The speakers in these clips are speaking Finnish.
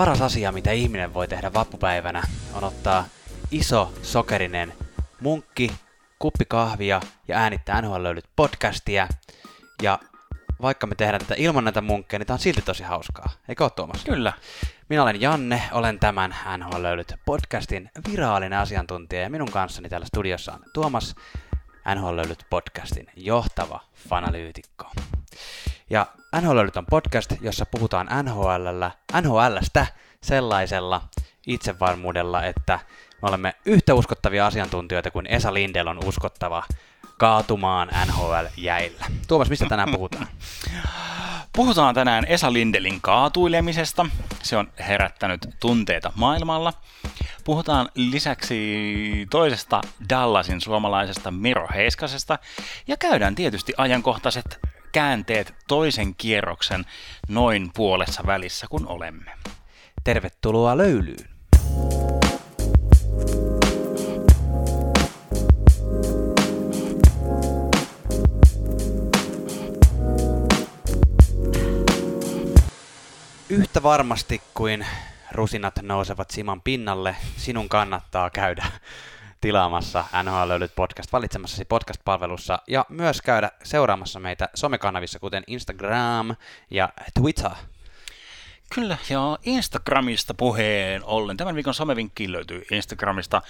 paras asia, mitä ihminen voi tehdä vappupäivänä, on ottaa iso sokerinen munkki, kuppi kahvia ja äänittää NHL löydyt podcastia. Ja vaikka me tehdään tätä ilman näitä munkkeja, niin tää on silti tosi hauskaa. Eikö ole Tuomas? Kyllä. Minä olen Janne, olen tämän NHL löydyt podcastin virallinen asiantuntija ja minun kanssani täällä studiossa on Tuomas, NHL löydyt podcastin johtava fanalyytikko. Ja NHL on podcast, jossa puhutaan NHLllä, NHLstä sellaisella itsevarmuudella, että me olemme yhtä uskottavia asiantuntijoita kuin Esa Lindel on uskottava kaatumaan NHL-jäillä. Tuomas, mistä tänään puhutaan? Puhutaan tänään Esa Lindelin kaatuilemisesta. Se on herättänyt tunteita maailmalla. Puhutaan lisäksi toisesta Dallasin suomalaisesta Miro Heiskasesta ja käydään tietysti ajankohtaiset käänteet toisen kierroksen noin puolessa välissä, kun olemme. Tervetuloa löylyyn! Yhtä varmasti kuin rusinat nousevat Siman pinnalle, sinun kannattaa käydä tilaamassa NHL löydyt podcast valitsemassasi podcast-palvelussa ja myös käydä seuraamassa meitä somekanavissa, kuten Instagram ja Twitter. Kyllä, ja Instagramista puheen ollen. Tämän viikon somevinkki löytyy Instagramista.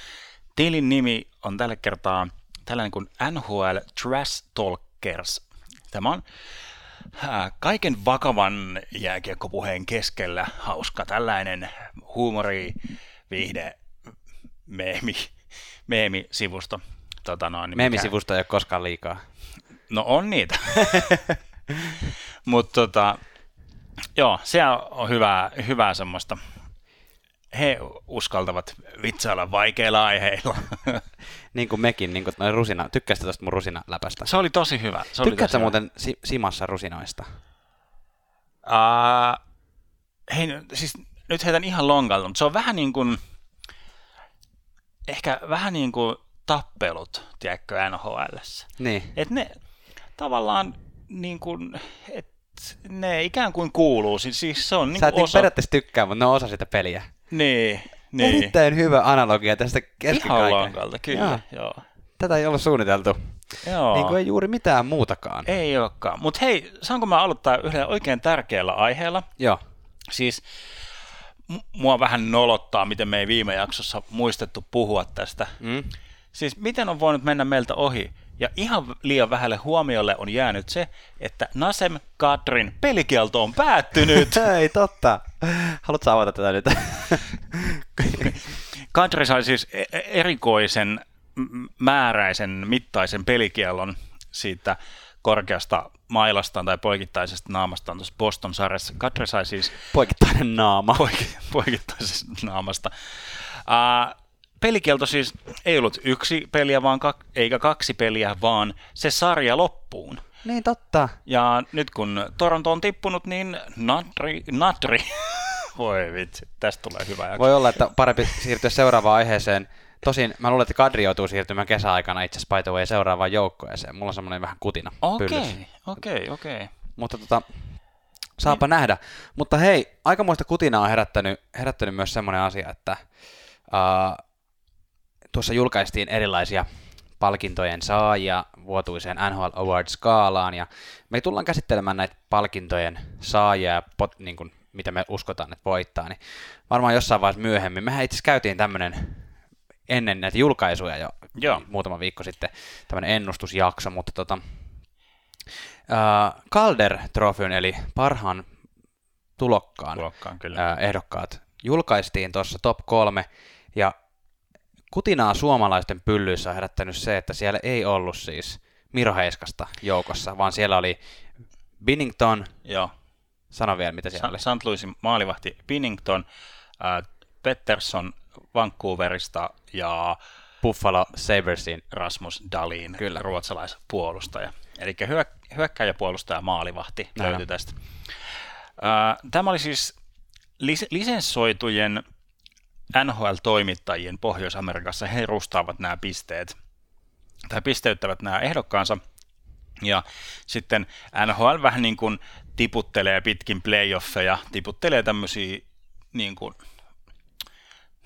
Tilin nimi on tällä kertaa tällainen kuin NHL Trash Talkers. Tämä on äh, kaiken vakavan jääkiekkopuheen keskellä hauska tällainen huumori, viihde, meemi, meemisivusto. Tota noin, Meemisivusto ei ole koskaan liikaa. No on niitä. Mutta tota, joo, se on hyvää, hyvää semmoista. He uskaltavat vitsailla vaikeilla aiheilla. niin kuin mekin, niin kuin noin rusina. Tykkäsit tuosta mun rusinaläpästä? Se oli tosi hyvä. Se oli Tykkäätkö tosi muuten si- Simassa rusinoista? Hyvä. Uh, hei, siis nyt heitän ihan lonkalta, mutta se on vähän niin kuin, ehkä vähän niin kuin tappelut, tiedätkö, nhl Niin. Et ne tavallaan niin kuin, et ne ikään kuin kuuluu, siis, siis se on niin Sä et kuin niin osa... periaatteessa tykkää, mutta ne on osa sitä peliä. Niin, niin. Erittäin hyvä analogia tästä Ihan keskikaikeen. lonkalta, kyllä, Joo. joo. Tätä ei ollut suunniteltu. joo. Niin kuin ei juuri mitään muutakaan. Ei olekaan. Mutta hei, saanko mä aloittaa yhdellä oikein tärkeällä aiheella? Joo. Siis mua vähän nolottaa, miten me ei viime jaksossa muistettu puhua tästä. Mm? Siis miten on voinut mennä meiltä ohi? Ja ihan liian vähälle huomiolle on jäänyt se, että Nasem Kadrin pelikielto on päättynyt. Ei totta. Haluatko avata tätä nyt? Kadri sai siis e- e- erikoisen määräisen mittaisen pelikiellon siitä korkeasta mailastaan tai poikittaisesta naamastaan tuossa Boston-sarjassa. Kadri sai siis Poikittainen naama. poik- poikittaisesta naamasta. Uh, pelikielto siis ei ollut yksi peliä, vaan kak- eikä kaksi peliä, vaan se sarja loppuun. Niin totta. Ja nyt kun Toronto on tippunut, niin Natri, Natri voi vitsi, tästä tulee hyvä jakso. Voi olla, että parempi siirtyä seuraavaan aiheeseen. Tosin mä luulen, että Kadri joutuu siirtymään kesäaikana itse asiassa by the way seuraavaan joukkueeseen. Mulla on semmoinen vähän kutina. Okei, okei, okei. Mutta tota, saapa nähdä. Mutta hei, aikamoista kutinaa on herättänyt, herättänyt myös semmoinen asia, että uh, tuossa julkaistiin erilaisia palkintojen saajia vuotuiseen NHL Awards-skaalaan, ja me tullaan käsittelemään näitä palkintojen saajia ja pot, niin kuin, mitä me uskotaan, että voittaa, niin varmaan jossain vaiheessa myöhemmin. Mehän itse käytiin tämmöinen ennen näitä julkaisuja jo Joo. muutama viikko sitten, tämmöinen ennustusjakso, mutta tota, uh, Calder Trophyyn, eli parhaan tulokkaan Tulokkaan kyllä. ää, ehdokkaat julkaistiin tuossa top kolme, ja kutinaa suomalaisten pyllyissä on herättänyt se, että siellä ei ollut siis Miro Heiskasta joukossa, vaan siellä oli Binnington, Joo. sano vielä mitä siellä Sa- oli. St. Louisin maalivahti Pinnington, äh, Pettersson Vancouverista ja Buffalo Sabersin. Rasmus Dalin, Kyllä. ruotsalaispuolustaja. Eli hyök- hyökkäjäpuolustaja maalivahti Näin löytyi tästä. Tämä oli siis lis- lisenssoitujen NHL-toimittajien Pohjois-Amerikassa. He rustaavat nämä pisteet, tai pisteyttävät nämä ehdokkaansa. Ja sitten NHL vähän niin kuin tiputtelee pitkin playoffeja, tiputtelee tämmöisiä niin kuin,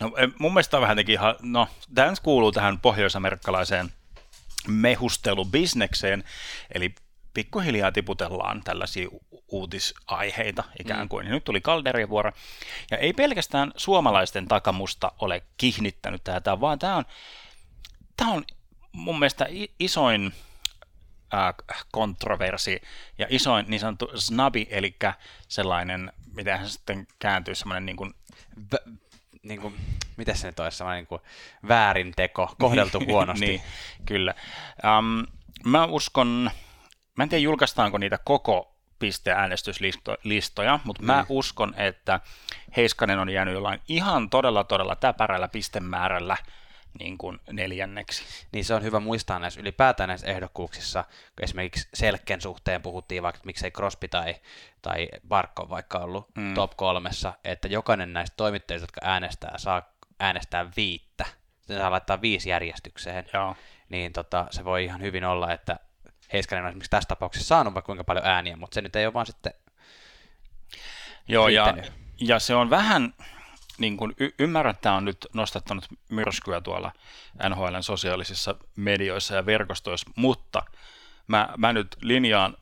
no mun mielestä on vähän teki ihan, no dance kuuluu tähän pohjoisamerikkalaiseen mehustelubisnekseen, eli pikkuhiljaa tiputellaan tällaisia uutisaiheita ikään mm. kuin. Mm. nyt tuli Calderin vuoro. Ja ei pelkästään suomalaisten takamusta ole kihnittänyt tätä, vaan tämä on, tämä on mun mielestä isoin äh, kontroversi ja isoin niin sanottu snabi, eli sellainen, miten hän sitten kääntyy, semmoinen niin kuin... V- niin kuin, miten se nyt olisi, niin kuin väärinteko, kohdeltu huonosti. niin, kyllä. Um, mä uskon, mä en tiedä julkaistaanko niitä koko pisteäänestyslistoja, mutta mm. mä uskon, että Heiskanen on jäänyt jollain ihan todella todella täpärällä pistemäärällä niin kuin neljänneksi. Niin se on hyvä muistaa näissä ylipäätään näissä ehdokkuuksissa, kun esimerkiksi Selken suhteen puhuttiin vaikka, että miksei Crosby tai, tai Barkko vaikka ollut mm. top kolmessa, että jokainen näistä toimittajista, jotka äänestää, saa äänestää viittä. Sitten saa laittaa viisi järjestykseen. Joo. Niin tota, se voi ihan hyvin olla, että Heiskanen on esimerkiksi tässä tapauksessa saanut vaikka kuinka paljon ääniä, mutta se nyt ei ole vaan sitten Joo, ja, ja se on vähän, niin kuin y- ymmärrän, että tämä on nyt nostattanut myrskyä tuolla NHLn sosiaalisissa medioissa ja verkostoissa, mutta mä, mä nyt linjaan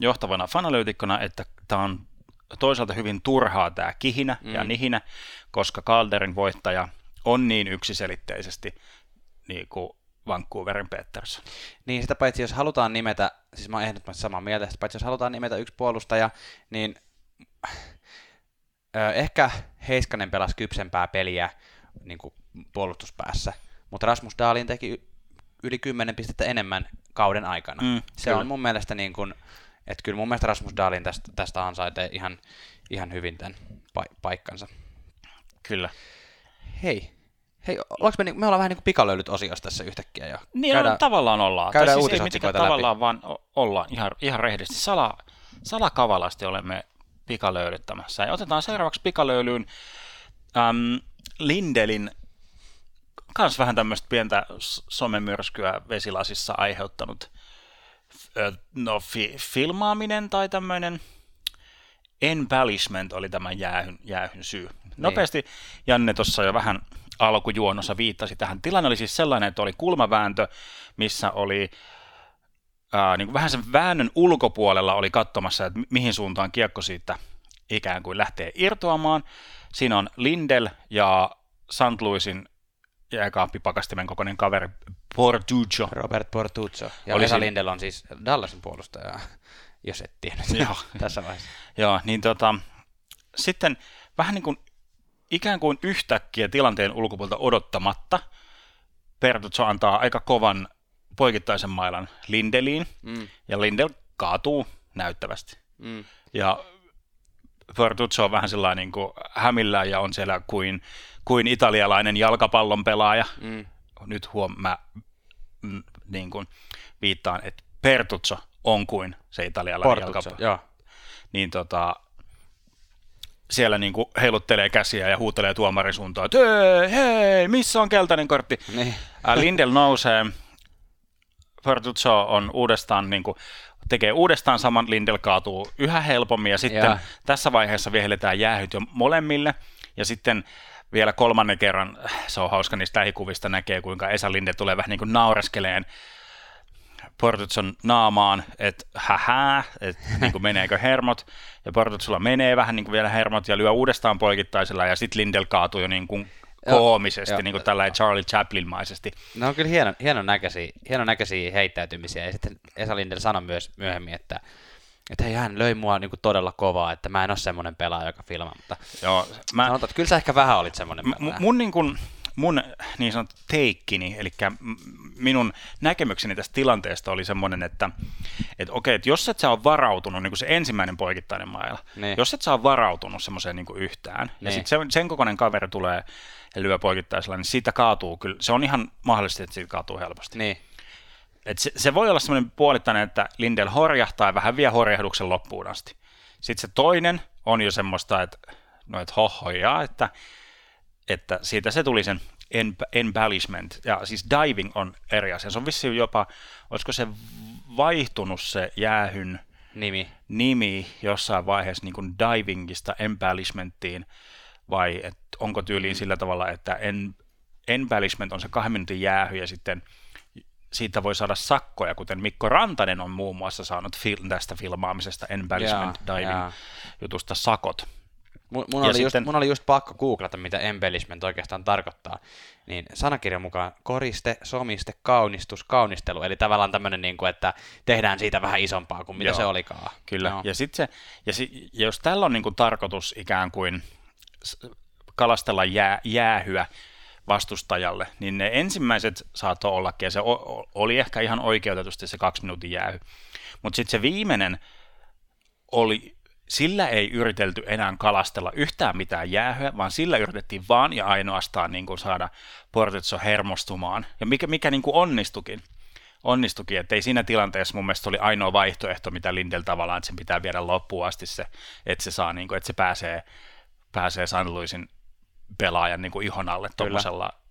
johtavana fanalyytikkona, että tämä on toisaalta hyvin turhaa tämä kihinä mm. ja nihinä, koska Calderin voittaja on niin yksiselitteisesti niin kuin Vancouverin Peterson. Niin, sitä paitsi jos halutaan nimetä, siis mä oon ehdottomasti samaa mieltä, sitä paitsi jos halutaan nimetä yksi puolustaja, niin ehkä Heiskanen pelasi kypsempää peliä niin kuin puolustuspäässä, mutta Rasmus Dahlin teki yli 10 pistettä enemmän kauden aikana. Mm, se kyllä. on mun mielestä niin kuin, että kyllä mun mielestä Rasmus Dahlin tästä, tästä ansaitee ihan, ihan hyvin tämän pa- paikkansa. Kyllä. Hei, Hei, me, niin, me ollaan vähän niin kuin pikalöylyt osiossa tässä yhtäkkiä jo. Niin, käydään, tavallaan ollaan. Käydään siis ei läpi. tavallaan vaan ollaan ihan, ihan rehellisesti. Sala, salakavalasti olemme pikalöydyttämässä. Ja otetaan seuraavaksi pikalöylyyn äm, Lindelin kans vähän tämmöistä pientä somemyrskyä vesilasissa aiheuttanut no, fi, filmaaminen tai tämmöinen embellishment oli tämän jäähyn, jäähyn syy. Niin. Nopeasti Janne tuossa jo vähän alkujuonossa viittasi tähän. Tilanne oli siis sellainen, että oli kulmavääntö, missä oli ää, niin kuin vähän sen väännön ulkopuolella oli katsomassa, että mihin suuntaan kiekko siitä ikään kuin lähtee irtoamaan. Siinä on Lindel ja St. Louisin jääkaappipakastimen kokoinen kaveri Portuccio. Robert Portuccio. Ja Oli Esa Lindel on siis Dallasin puolustaja, jos et tiennyt Joo. tässä vaiheessa. Joo, niin tota, sitten vähän niin kuin ikään kuin yhtäkkiä tilanteen ulkopuolelta odottamatta Pertuzzo antaa aika kovan poikittaisen mailan Lindeliin, mm. ja Lindel kaatuu näyttävästi. Mm. Ja Pertuzzo on vähän sellainen niin kuin hämillään ja on siellä kuin, kuin italialainen jalkapallon pelaaja. Mm. Nyt huom, mä mm, niin kuin viittaan, että Pertuzzo on kuin se italialainen jalkapallo. Joo. Niin tota, siellä niin kuin heiluttelee käsiä ja huutelee tuomarin suuntaan, että hei, hei, missä on keltainen kortti? Niin. Lindel nousee, Fertuzzo on uudestaan niin kuin, tekee uudestaan saman, Lindel kaatuu yhä helpommin ja sitten ja. tässä vaiheessa vihelletään jäähyt jo molemmille ja sitten vielä kolmannen kerran, se on hauska niistä lähikuvista näkee, kuinka Esa Linde tulee vähän niin kuin naureskeleen Portutson naamaan, että hähää, että niin kuin meneekö hermot, ja Portutsulla menee vähän niin kuin vielä hermot ja lyö uudestaan poikittaisella, ja sitten Lindel kaatuu jo niin kuin koomisesti, jo, niin kuin tällainen Charlie Chaplin-maisesti. No on kyllä hieno, hienon, näköisiä, hienon näköisiä heittäytymisiä, ja sitten Esa Lindel sanoi myös myöhemmin, että että hei, hän löi mua niin kuin todella kovaa, että mä en ole semmoinen pelaaja, joka filmaa, mutta Joo, mä, sanotaan, että kyllä sä ehkä vähän olit semmoinen m- pelaaja. Mun niin kuin, mun niin sanottu teikkini, eli minun näkemykseni tästä tilanteesta oli semmoinen, että, että okei, että jos et sä ole varautunut, niin kuin se ensimmäinen poikittainen mailla, niin. jos et sä ole varautunut semmoiseen niin yhtään, niin. ja sitten sen, sen kokoinen kaveri tulee ja lyö poikittaisella, niin siitä kaatuu kyllä, se on ihan mahdollisesti, että siitä kaatuu helposti. Niin. Et se, se voi olla semmoinen puolittainen, että Lindel horjahtaa ja vähän vie horjahduksen loppuun asti. Sitten se toinen on jo semmoista, että no et hohojaa, että että siitä se tuli sen embellishment, ja siis diving on eri asia. Se on vissiin jopa, olisiko se vaihtunut se jäähyn nimi, nimi jossain vaiheessa niin kuin divingista embellishmenttiin, vai et onko tyyliin sillä tavalla, että en, embellishment on se kahden minuutin jäähy ja sitten siitä voi saada sakkoja, kuten Mikko Rantanen on muun muassa saanut fil- tästä filmaamisesta embellishment Jaa, diving jaa. jutusta sakot. Mun, mun, oli sitten- just, mun oli just pakko googlata, mitä embellishment oikeastaan tarkoittaa. Niin sanakirjan mukaan koriste, somiste, kaunistus, kaunistelu. Eli tavallaan tämmöinen, niin kuin, että tehdään siitä vähän isompaa kuin mitä Joo. se olikaan. Kyllä, Joo. ja, sit se, ja, si, ja jos tällä on niin kuin tarkoitus ikään kuin kalastella jää, jäähyä vastustajalle, niin ne ensimmäiset saattoi ollakin, ja se oli ehkä ihan oikeutetusti se kaksi minuutin jäähy. Mutta sitten se viimeinen oli, sillä ei yritelty enää kalastella yhtään mitään jäähyä, vaan sillä yritettiin vaan ja ainoastaan niin kuin saada Portitso hermostumaan, ja mikä, mikä niin kuin onnistukin onnistukin, että ei siinä tilanteessa mun mielestä oli ainoa vaihtoehto, mitä Lindel tavallaan, että sen pitää viedä loppuun asti se, että se saa, niin kuin, että se pääsee, pääsee St. Louisin pelaajan niin kuin ihon alle tuollaisella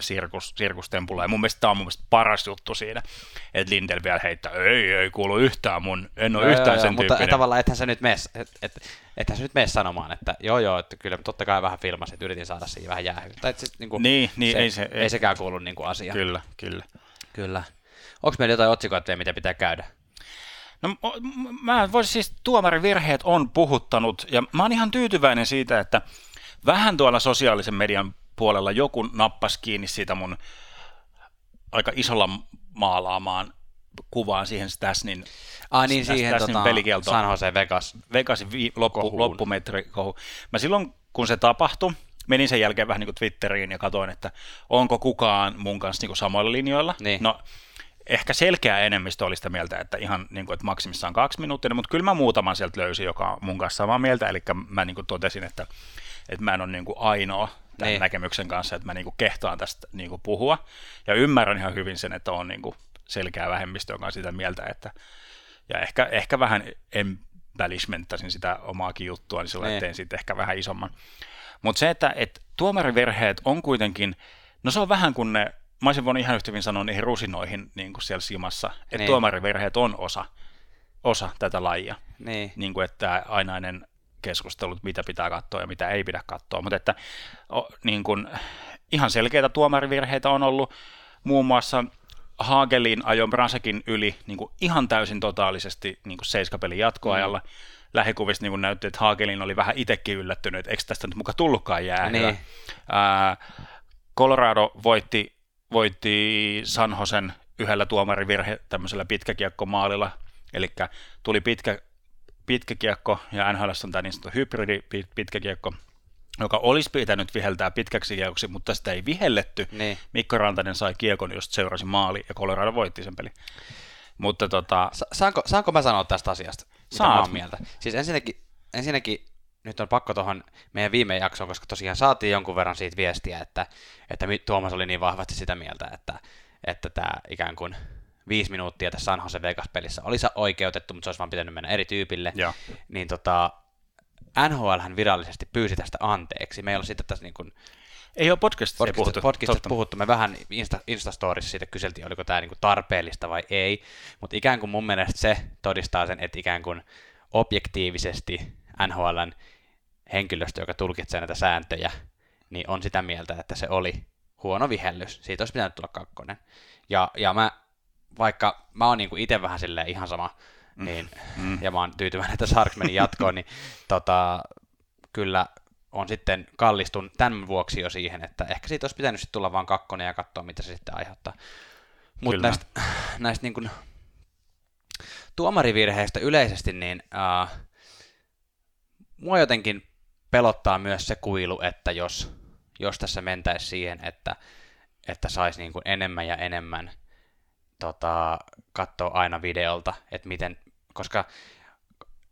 sirkus, sirkustempulla. Ja mun mielestä tämä on mun mielestä paras juttu siinä, että Lindel vielä heittää, ei, ei kuulu yhtään mun, en ole Joo, yhtään joo, sen mutta tyyppinen. tavallaan ethän sä nyt mene, et, et, ethän sä nyt mene sanomaan, että joo joo, että kyllä totta kai vähän filmasin, että yritin saada siihen vähän et sit, niin kuin, Niin, niin, ei se- ei, ei- sekään kuulu niin kuin asiaan. Kyllä, kyllä. Kyllä. Onko meillä jotain otsikoita vielä, mitä pitää käydä? No mä voisin siis, tuomarivirheet on puhuttanut, ja mä oon ihan tyytyväinen siitä, että vähän tuolla sosiaalisen median puolella joku nappasi kiinni siitä mun aika isolla maalaamaan kuvaan siihen Stasnin, Ah niin, siihen Stasnin tota, pelikielto. San Jose Vegas. Vegasin vi- loppu, Kohuun. loppumetri kohu. Mä silloin, kun se tapahtui, menin sen jälkeen vähän niin kuin Twitteriin ja katsoin, että onko kukaan mun kanssa niin kuin samoilla linjoilla. Niin. No, ehkä selkeä enemmistö oli sitä mieltä, että ihan niin kuin, että maksimissaan kaksi minuuttia, mutta kyllä mä muutaman sieltä löysin, joka on mun kanssa samaa mieltä, eli mä niin kuin totesin, että, että mä en ole niin kuin ainoa tämän Niin. näkemyksen kanssa, että mä niin kuin kehtaan tästä niin kuin puhua, ja ymmärrän ihan hyvin sen, että on niin kuin selkeä vähemmistö, joka on sitä mieltä, että ja ehkä, ehkä vähän embellishmenttasin sitä omaakin juttua, niin sillä Niin. tein sitten ehkä vähän isomman. Mutta se, että et tuomarivirheet on kuitenkin, no se on vähän kuin ne, mä olisin voinut ihan yhtä hyvin sanoa niihin rusinoihin niin kuin siellä simassa, että niin. tuomarivirheet on osa, osa tätä lajia. Niin. Niin kuin, että ainainen keskustelut, mitä pitää katsoa ja mitä ei pidä katsoa, mutta että o, niin kuin, ihan selkeitä tuomarivirheitä on ollut, muun muassa Hagelin ajo Brasekin yli niin kuin ihan täysin totaalisesti niin kuin seiskapelin jatkoajalla. Mm. Lähikuvista niin kuin näytti, että Hagelin oli vähän itsekin yllättynyt, että eikö tästä nyt muka tullutkaan jäähyä. Niin. Ää, Colorado voitti, voitti San Josen yhdellä tuomarivirhe tämmöisellä pitkäkiekkomaalilla, eli tuli pitkä, pitkä kiekko, ja NHL on tämä niin sanottu hybridi pit- pitkä kiekko, joka olisi pitänyt viheltää pitkäksi kiekoksi, mutta sitä ei vihelletty. Niin. Mikko Rantanen sai kiekon, josta seurasi maali, ja Colorado voitti sen peli. Mutta tota, Sa- saanko, saanko mä sanoa tästä asiasta? Mitä Saat. mieltä? Siis ensinnäkin, ensinnäkin nyt on pakko tuohon meidän viime jaksoon, koska tosiaan saatiin jonkun verran siitä viestiä, että, että Tuomas oli niin vahvasti sitä mieltä, että, että tämä ikään kuin viisi minuuttia tässä San Jose Vegas-pelissä olisi oikeutettu, mutta se olisi vaan pitänyt mennä eri tyypille. Joo. Niin tota, NHL hän virallisesti pyysi tästä anteeksi. Meillä on sitten tässä niin kuin ei ole podcastissa, ei podcastista, puhuttu. podcastista Totta. puhuttu. Me vähän Insta, Instastorissa siitä kyseltiin, oliko tämä niinku tarpeellista vai ei. Mutta ikään kuin mun mielestä se todistaa sen, että ikään kuin objektiivisesti NHLn henkilöstö, joka tulkitsee näitä sääntöjä, niin on sitä mieltä, että se oli huono vihellys. Siitä olisi pitänyt tulla kakkonen. Ja, ja mä, vaikka mä oon niinku itse vähän silleen ihan sama, niin, Mm. ja mä oon tyytyväinen, että Sharks meni jatkoon, niin tota, kyllä on sitten kallistun tämän vuoksi jo siihen, että ehkä siitä olisi pitänyt sitten tulla vain kakkonen ja katsoa, mitä se sitten aiheuttaa. Mutta näistä, näistä niin kuin tuomarivirheistä yleisesti, niin uh, mua jotenkin pelottaa myös se kuilu, että jos, jos tässä mentäisi siihen, että, että saisi niin kuin enemmän ja enemmän tota, katsoa aina videolta, että miten, koska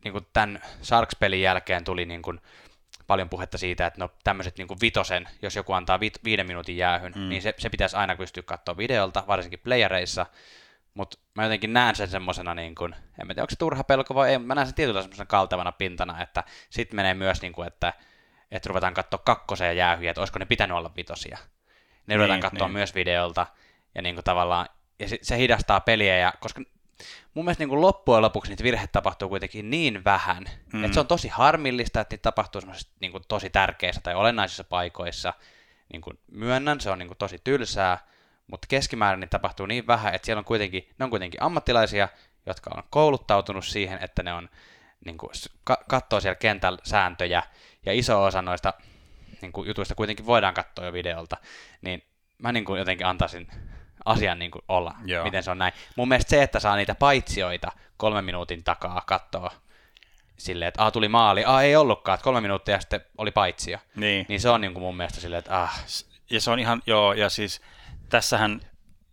niin kuin tämän Sharks-pelin jälkeen tuli niin kuin paljon puhetta siitä, että no tämmöiset niin vitosen, jos joku antaa vi- viiden minuutin jäähyn, mm. Niin se, se pitäisi aina pystyä katsoa videolta, varsinkin playereissa, mutta mä jotenkin näen sen semmosena, niin kuin, en mä tiedä, onko se turha pelko vai ei, mutta mä näen sen tietyllä semmoisena kaltevana pintana, että sitten menee myös, niin kuin, että, että ruvetaan katsoa kakkosen jäähyjä, että olisiko ne pitänyt olla vitosia. Ne Niin, ruvetaan katsoa niin. myös videolta, ja niin kuin tavallaan, ja se, se hidastaa peliä, ja koska mun mielestä niin kuin loppujen lopuksi niitä virheitä tapahtuu kuitenkin niin vähän, mm. että se on tosi harmillista, että niitä tapahtuu niin kuin tosi tärkeissä tai olennaisissa paikoissa. Niin kuin myönnän, se on niin kuin tosi tylsää, mutta keskimäärin niitä tapahtuu niin vähän, että siellä on kuitenkin, ne on kuitenkin ammattilaisia, jotka on kouluttautunut siihen, että ne on niin kuin, katsoo siellä kentällä sääntöjä, ja iso osa noista niin kuin, jutuista kuitenkin voidaan katsoa jo videolta, niin mä niin kuin, jotenkin antaisin asian niin kuin, olla, Joo. miten se on näin. Mun mielestä se, että saa niitä paitsioita kolmen minuutin takaa katsoa silleen, että ah, tuli maali, ah, ei ollutkaan, että kolme minuuttia sitten oli paitsio. Niin. niin se on niin kuin mun mielestä silleen, että ah. Ja se on ihan, joo, ja siis tässähän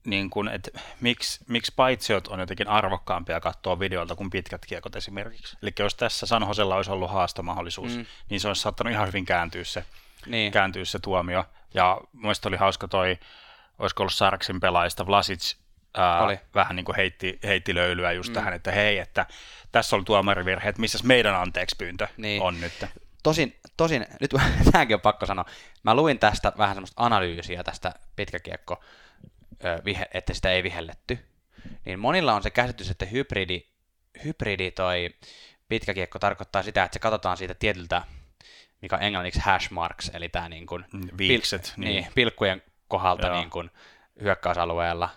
niin kuin, että miksi, miksi paitsiot on jotenkin arvokkaampia katsoa videolta kuin pitkät kiekot esimerkiksi. Eli jos tässä Sanhosella olisi ollut haastomahdollisuus, mm. niin se olisi saattanut ihan hyvin kääntyä se, niin. kääntyä se tuomio. Ja mielestäni oli hauska toi, olisiko ollut Sarksin pelaajista, Vlasic ää, oli. vähän niin kuin heitti, heitti löylyä just mm. tähän, että hei, että tässä on tuomarivirhe, että missä meidän anteeksi pyyntö niin. on nyt. Tosin, tosin, nyt tämäkin on pakko sanoa, mä luin tästä vähän semmoista analyysiä tästä pitkäkiekko että sitä ei vihelletty, niin monilla on se käsitys, että hybridi, hybridi toi pitkä kiekko tarkoittaa sitä, että se katsotaan siitä tietyltä, mikä on englanniksi hash marks, eli tämä niin kuin, mm, Viikset, pil- niin. niin. pilkkujen kohdalta niin kuin, hyökkäysalueella,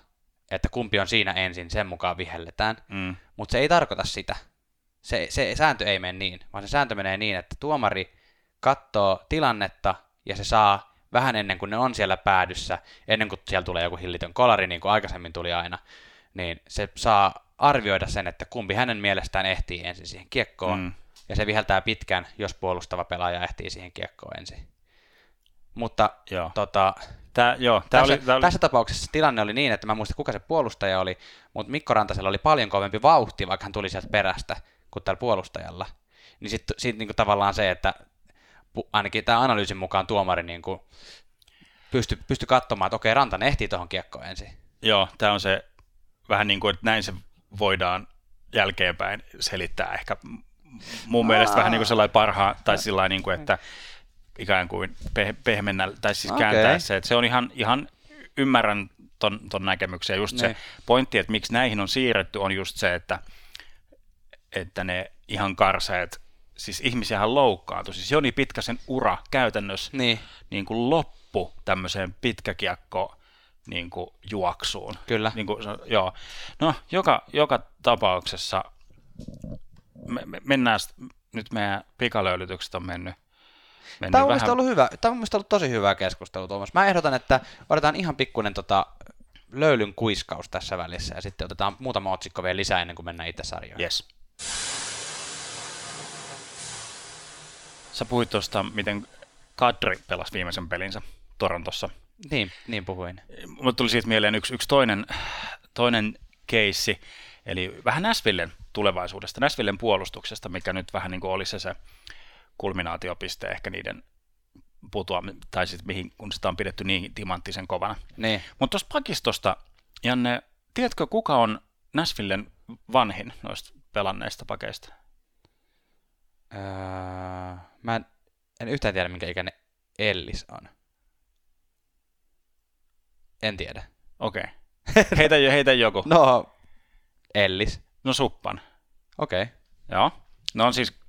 että kumpi on siinä ensin, sen mukaan vihelletään, mm. mutta se ei tarkoita sitä. Se, se sääntö ei mene niin, vaan se sääntö menee niin, että tuomari katsoo tilannetta ja se saa vähän ennen kuin ne on siellä päädyssä, ennen kuin siellä tulee joku hillitön kolari, niin kuin aikaisemmin tuli aina, niin se saa arvioida sen, että kumpi hänen mielestään ehtii ensin siihen kiekkoon, mm. ja se viheltää pitkän, jos puolustava pelaaja ehtii siihen kiekkoon ensin. Mutta joo. Tota, Tää, joo, tää tässä, oli, tää oli... tässä tapauksessa tilanne oli niin, että mä muistan kuka se puolustaja oli, mutta Mikko Rantasella oli paljon kovempi vauhti, vaikka hän tuli sieltä perästä kuin tällä puolustajalla. Niin sitten sit niinku tavallaan se, että ainakin tämä analyysin mukaan tuomari niin kuin pysty, pysty katsomaan, että okei, Rantanen ehtii tuohon kiekkoon ensin. Joo, tämä on se vähän niin kuin, että näin se voidaan jälkeenpäin selittää ehkä mun Aa. mielestä vähän niin kuin sellainen parhaa, tai sillä niin kuin, että ikään kuin pehmennä, tai siis okay. kääntää se, että se on ihan, ihan ymmärrän ton, ton näkemyksen, just ne. se niin. pointti, että miksi näihin on siirretty, on just se, että, että ne ihan karseet siis ihmisiähän loukkaantui. Siis Joni Pitkäsen ura käytännössä niin. Niin kuin loppu tämmöiseen pitkäkiekko niin kuin juoksuun. Kyllä. Niin kuin, joo. No, joka, joka tapauksessa me, me, mennään, nyt meidän pikalöylytykset on mennyt Mennyt Tämä on vähän... ollut hyvä. Tämä on ollut tosi hyvä keskustelu, Tuomas. Mä ehdotan, että otetaan ihan pikkuinen tota, löylyn kuiskaus tässä välissä ja sitten otetaan muutama otsikko vielä lisää ennen kuin mennään itse sarjoihin. Yes. Sä puhuit tuosta, miten Kadri pelasi viimeisen pelinsä Torontossa. Niin, niin puhuin. Mulle tuli siitä mieleen yksi, yksi toinen, toinen keissi, eli vähän Näsvillen tulevaisuudesta, Näsvillen puolustuksesta, mikä nyt vähän niin kuin oli se, se kulminaatiopiste ehkä niiden putoa, tai sitten mihin, kun sitä on pidetty niin timanttisen kovana. Niin. Mutta tuosta pakistosta, Janne, tiedätkö kuka on Näsvillen vanhin noista pelanneista pakeista? Öö, mä en, en yhtään tiedä, minkä ikäinen Ellis on. En tiedä. Okei. Okay. Heitä, heitä joku. no, Ellis. No Suppan. Okei. Okay. Joo. No on siis,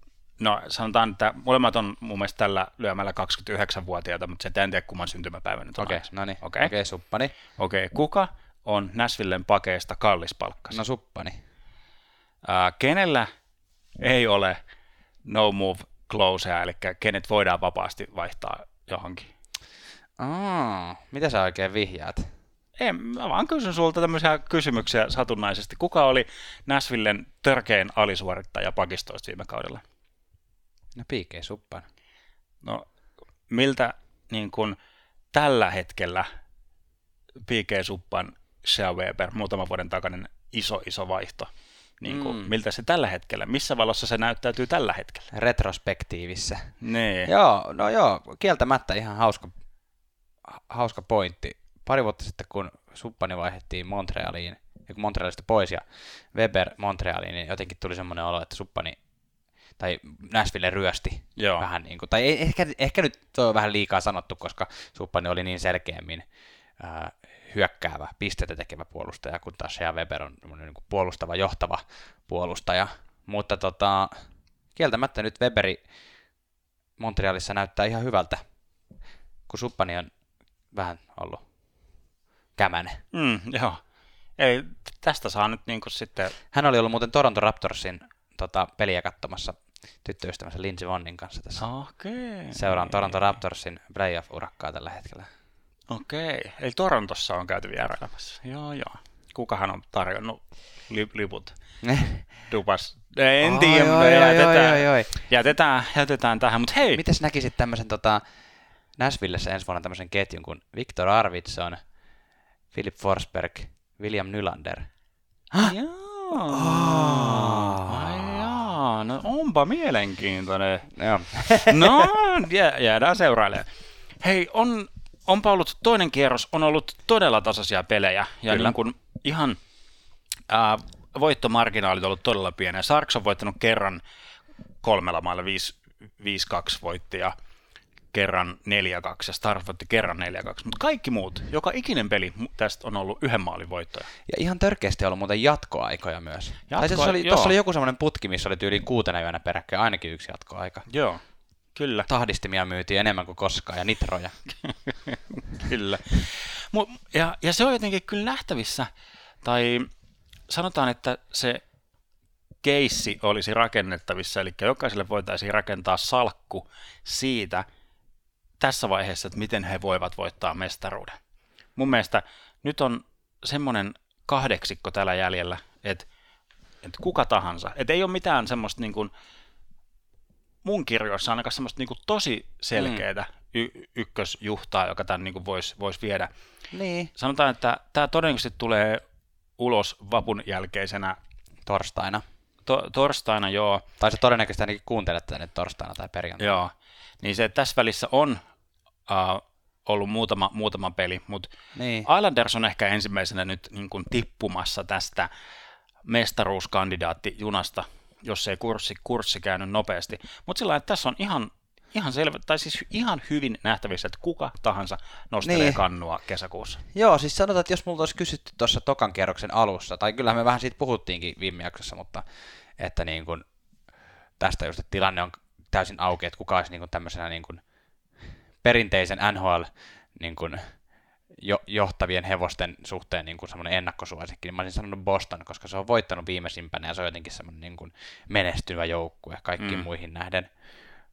no sanotaan, että molemmat on mun mielestä tällä lyömällä 29-vuotiaita, mutta se en tiedä kumman syntymäpäivä nyt on. Okei, okay, no niin. Okei, okay. okay, Suppani. Okei, okay. kuka on Näsvillen pakeista kallispalkkas? No Suppani. Äh, kenellä ei ole no move closea, eli kenet voidaan vapaasti vaihtaa johonkin. Aa, mitä sä oikein vihjaat? En, mä vaan kysyn sulta tämmöisiä kysymyksiä satunnaisesti. Kuka oli Näsvillen törkein alisuorittaja pakistoista viime kaudella? No P.K. Suppan. No miltä niin kun, tällä hetkellä P.K. Suppan Shea Weber, muutaman vuoden takainen iso iso vaihto niin kuin, mm. miltä se tällä hetkellä, missä valossa se näyttäytyy tällä hetkellä? Retrospektiivissä. Nee. Joo, no joo, kieltämättä ihan hauska, hauska pointti. Pari vuotta sitten, kun Suppani vaihdettiin Montrealiin, kun Montrealista pois ja Weber Montrealiin, niin jotenkin tuli semmoinen olo, että Suppani tai Nashville ryösti Joo. vähän niin kuin, tai ehkä, ehkä nyt on vähän liikaa sanottu, koska Suppani oli niin selkeämmin äh, hyökkäävä, pisteitä tekevä puolustaja, kun taas Shea Weber on niin kuin puolustava, johtava puolustaja. Mutta tota, kieltämättä nyt Weberi Montrealissa näyttää ihan hyvältä, kun Suppani on vähän ollut kämänen. Mm, joo. Ei, tästä saa nyt niin kuin sitten... Hän oli ollut muuten Toronto Raptorsin tota, peliä katsomassa tyttöystävänsä Lindsey Vonnin kanssa tässä. Okei. Seuraan Toronto Raptorsin playoff-urakkaa tällä hetkellä. Okei, eli Torontossa on käyty vierailemassa. Joo, joo. Kukahan on tarjonnut li- liput? Dupas. En tiedä, mutta jätetään, jätetään, jätetään tähän, mutta hei! Mites näkisit tämmöisen tota, Nashvillessä ensi vuonna tämmöisen ketjun kuin Victor Arvidsson, Philip Forsberg, William Nylander? Joo. Ai jaa, no onpa mielenkiintoinen. Joo. No, jää, jäädään seurailemaan. Hei, on, onpa ollut toinen kierros, on ollut todella tasaisia pelejä. Ja Kyllä. niin kuin ihan ää, voittomarginaalit on ollut todella pieniä. Sarks on voittanut kerran kolmella mailla 5-2 voitti ja kerran 4-2 ja voitti kerran 4-2. Mutta kaikki muut, joka ikinen peli tästä on ollut yhden maalin voittoja. Ja ihan törkeästi on ollut muuten jatkoaikoja myös. Jatko, tai siis oli, tuossa oli joku semmoinen putki, missä oli tyyliin kuutena yönä peräkkäin ainakin yksi jatkoaika. Joo, kyllä. Tahdistimia myytiin enemmän kuin koskaan ja nitroja. Kyllä. Ja, ja se on jotenkin kyllä nähtävissä, tai sanotaan, että se keissi olisi rakennettavissa, eli jokaiselle voitaisiin rakentaa salkku siitä tässä vaiheessa, että miten he voivat voittaa mestaruuden. Mun mielestä nyt on semmoinen kahdeksikko tällä jäljellä, että, että kuka tahansa, että ei ole mitään semmoista niin kuin, mun kirjoissa ainakaan semmoista niin kuin tosi selkeää y- ykkösjuhtaa, joka tämän niin voisi vois viedä. Niin. Sanotaan, että tämä todennäköisesti tulee ulos vapun jälkeisenä Torstaina. to- torstaina, joo, Tai se todennäköisesti ainakin kuuntelet tätä nyt torstaina tai perjantaina. joo. Niin se tässä välissä on uh, ollut muutama, muutama peli, mutta Niin. Islanders on ehkä ensimmäisenä nyt niin kuin tippumassa tästä mestaruuskandidaattijunasta, jos ei kurssi, kurssi käynyt nopeasti. Mutta sillä että tässä on ihan, ihan selvä, tai siis ihan hyvin nähtävissä, että kuka tahansa nostelee Niin. kannua kesäkuussa. Joo, siis sanotaan, että jos multa olisi kysytty tuossa tokan kierroksen alussa, tai kyllähän me vähän siitä puhuttiinkin viime jaksossa, mutta että niin kuin, tästä just, että tilanne on täysin auki, että kuka olisi niin kuin tämmöisenä niin kuin perinteisen NHL niin kuin jo, johtavien hevosten suhteen niin kuin semmoinen ennakkosuosikki, niin mä olisin sanonut Boston, koska se on voittanut viimeisimpänä ja se on jotenkin semmoinen niin kuin menestyvä joukkue kaikkiin Mm. muihin nähden.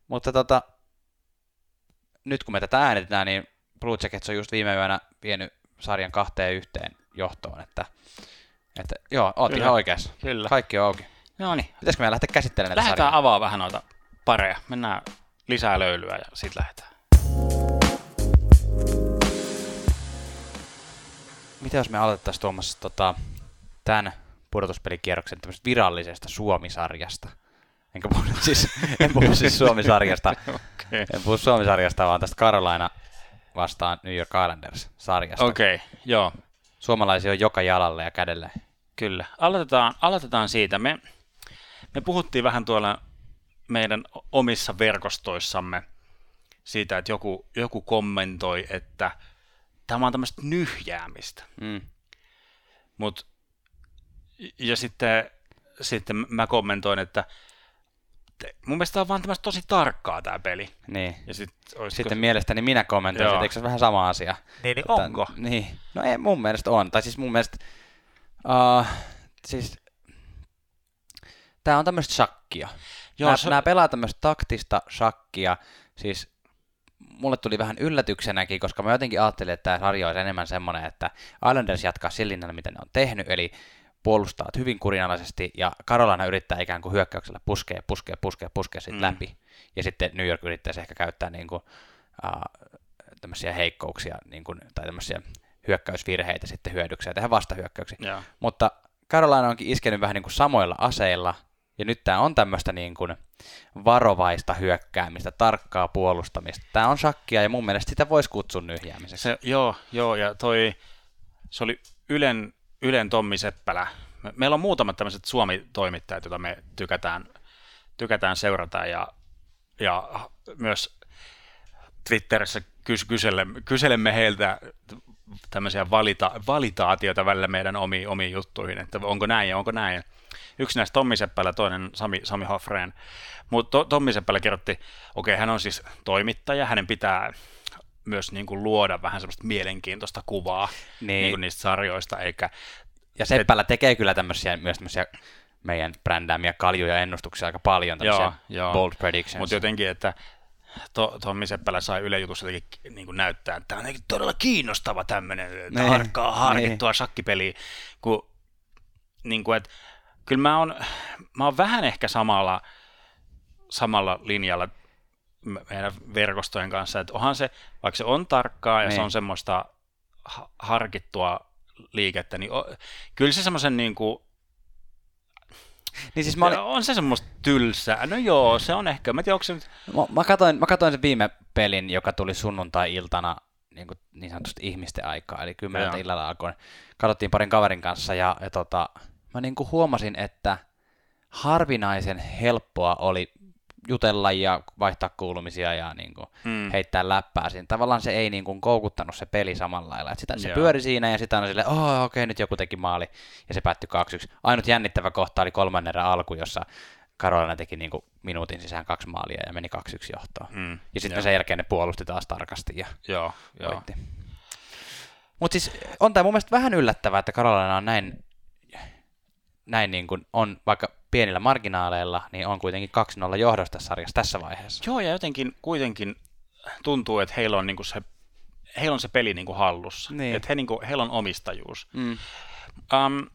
Mutta tota, nyt kun me tätä äänitetään, niin Blue Jackets on just viime yönä vienyt sarjan kahteen yhteen johtoon, että, että joo, oot Kyllä. ihan oikeassa. Kyllä. Kaikki on auki. No niin, Pitäisikö me lähteä käsittelemään näitä lähdetään avaa vähän noita pareja. Mennään lisää löylyä ja sitten lähdetään. Mitä jos me aloitettaisiin Tuomas tota, tämän pudotuspelikierroksen tämmöisestä virallisesta Suomi-sarjasta? Enkä puhu siis, en puhu siis Suomi-sarjasta, Okei. en puhu Suomi-sarjasta, vaan tästä Carolina vastaan New York Islanders-sarjasta. Okei, okay, joo, Suomalaisia on joka jalalle ja kädelle. kyllä. Aloitetaan, aloitetaan siitä. Me, me puhuttiin vähän tuolla meidän omissa verkostoissamme siitä, että joku, joku kommentoi, että tämä on tämmöistä nyhjäämistä. Mm. Mut, ja sitten, sitten mä kommentoin, että mun mielestä tää on vaan tämmöistä tosi tarkkaa tämä peli. Niin. Ja sit, olisiko... Sitten mielestäni minä kommentoin, Joo. että eikö se vähän sama asia? niin, niin Että- onko? Niin. No ei, mun mielestä on. Tai siis mun mielestä, uh, siis tää on tämmöistä shakkia. Joo, Joo, se-. Nämä pelaa tämmöistä taktista shakkia, siis mulle tuli vähän yllätyksenäkin, koska mä jotenkin ajattelin, että tämä sarja olisi enemmän semmoinen, että Islanders jatkaa sillä linjalla, mitä ne on tehnyt, eli puolustaa hyvin kurinalaisesti, ja Carolina yrittää ikään kuin hyökkäyksellä puskea, puskea, puskea, puskea sitten Mm. läpi. Ja sitten New York yrittäisi ehkä käyttää niin kuin, uh, tämmöisiä heikkouksia niin kuin, tai tämmöisiä hyökkäysvirheitä sitten hyödyksiä tehdä vastahyökkäyksiä. Joo. Mutta Carolina onkin iskenyt vähän niin kuin samoilla aseilla, ja nyt tämä on tämmöistä niin kuin varovaista hyökkäämistä, tarkkaa puolustamista. Tämä on shakkia, ja mun mielestä sitä voisi kutsua nyhjäämiseksi. Se, joo, joo, ja toi, se oli Ylen, Ylen Tommi Seppälä. Me, meillä on muutamat tämmöiset Suomi-toimittajat, joita me tykätään, tykätään seurata, ja, ja myös Twitterissä kys, kyselemme, kyselemme heiltä tämmöisiä valita, valitaatioita välillä meidän omiin, omiin juttuihin, että onko näin ja onko näin. Yksi näistä Tommi Seppälä, toinen Sami, Sami Hoffreen. Mutta to, Tommi Seppälä kirjoitti, okei, okay, hän on siis toimittaja, hänen pitää myös niin kuin luoda vähän semmoista mielenkiintoista kuvaa niin. Niin kuin niistä sarjoista, eikä... Ja Seppälä tekee kyllä tämmöisiä, myös tämmöisiä meidän brändäämiä kaljuja ennustuksia aika paljon, tämmöisiä joo, joo. bold predictions. Mutta jotenkin, että to, Tommi Seppälä sai Yle Jutussa jotenkin niin kuin näyttää, että tämä on todella kiinnostava tämmöinen niin, harkkaa harkittua niin. shakkipeliä, kun niin kuin, että kyllä mä oon, mä oon vähän ehkä samalla, samalla linjalla meidän verkostojen kanssa, että onhan se, vaikka se on tarkkaa ja niin. se on semmoista harkittua liikettä, niin o, kyllä se semmoisen niin kuin, niin siis mä olin... On se semmoista tylsää. No joo, se on ehkä. Mä, tiedän, onko se nyt... mä, mä, katoin, mä katoin sen viime pelin, joka tuli sunnuntai-iltana niin, kuin, niin sanotusti ihmisten aikaa, eli kymmeneltä illalla alkoin. Katsottiin parin kaverin kanssa ja, ja tota, mä niin kuin huomasin, että harvinaisen helppoa oli jutella ja vaihtaa kuulumisia ja niin kuin mm. heittää läppää siinä. Tavallaan se ei niin kuin koukuttanut se peli samalla lailla. Että sitä, se pyöri siinä ja sitten on silleen, oh, okei, okay, nyt joku teki maali ja se päättyi 2-1. Ainut jännittävä kohta oli kolmannen erän alku, jossa Karolina teki niin kuin minuutin sisään kaksi maalia ja meni 2-1 johtoon. Mm. Ja sitten sen jälkeen ne puolusti taas tarkasti ja joo, joo. Mutta siis on tämä mun mielestä vähän yllättävää, että Karolina on näin, näin niin kuin on, vaikka pienillä marginaaleilla, niin on kuitenkin 2-0 johdosta sarjassa tässä vaiheessa. Joo, ja jotenkin kuitenkin tuntuu, että heillä on, niinku se, heillä on se peli niinku hallussa. Niin. Että he, niinku, heillä on omistajuus. Mm. Um,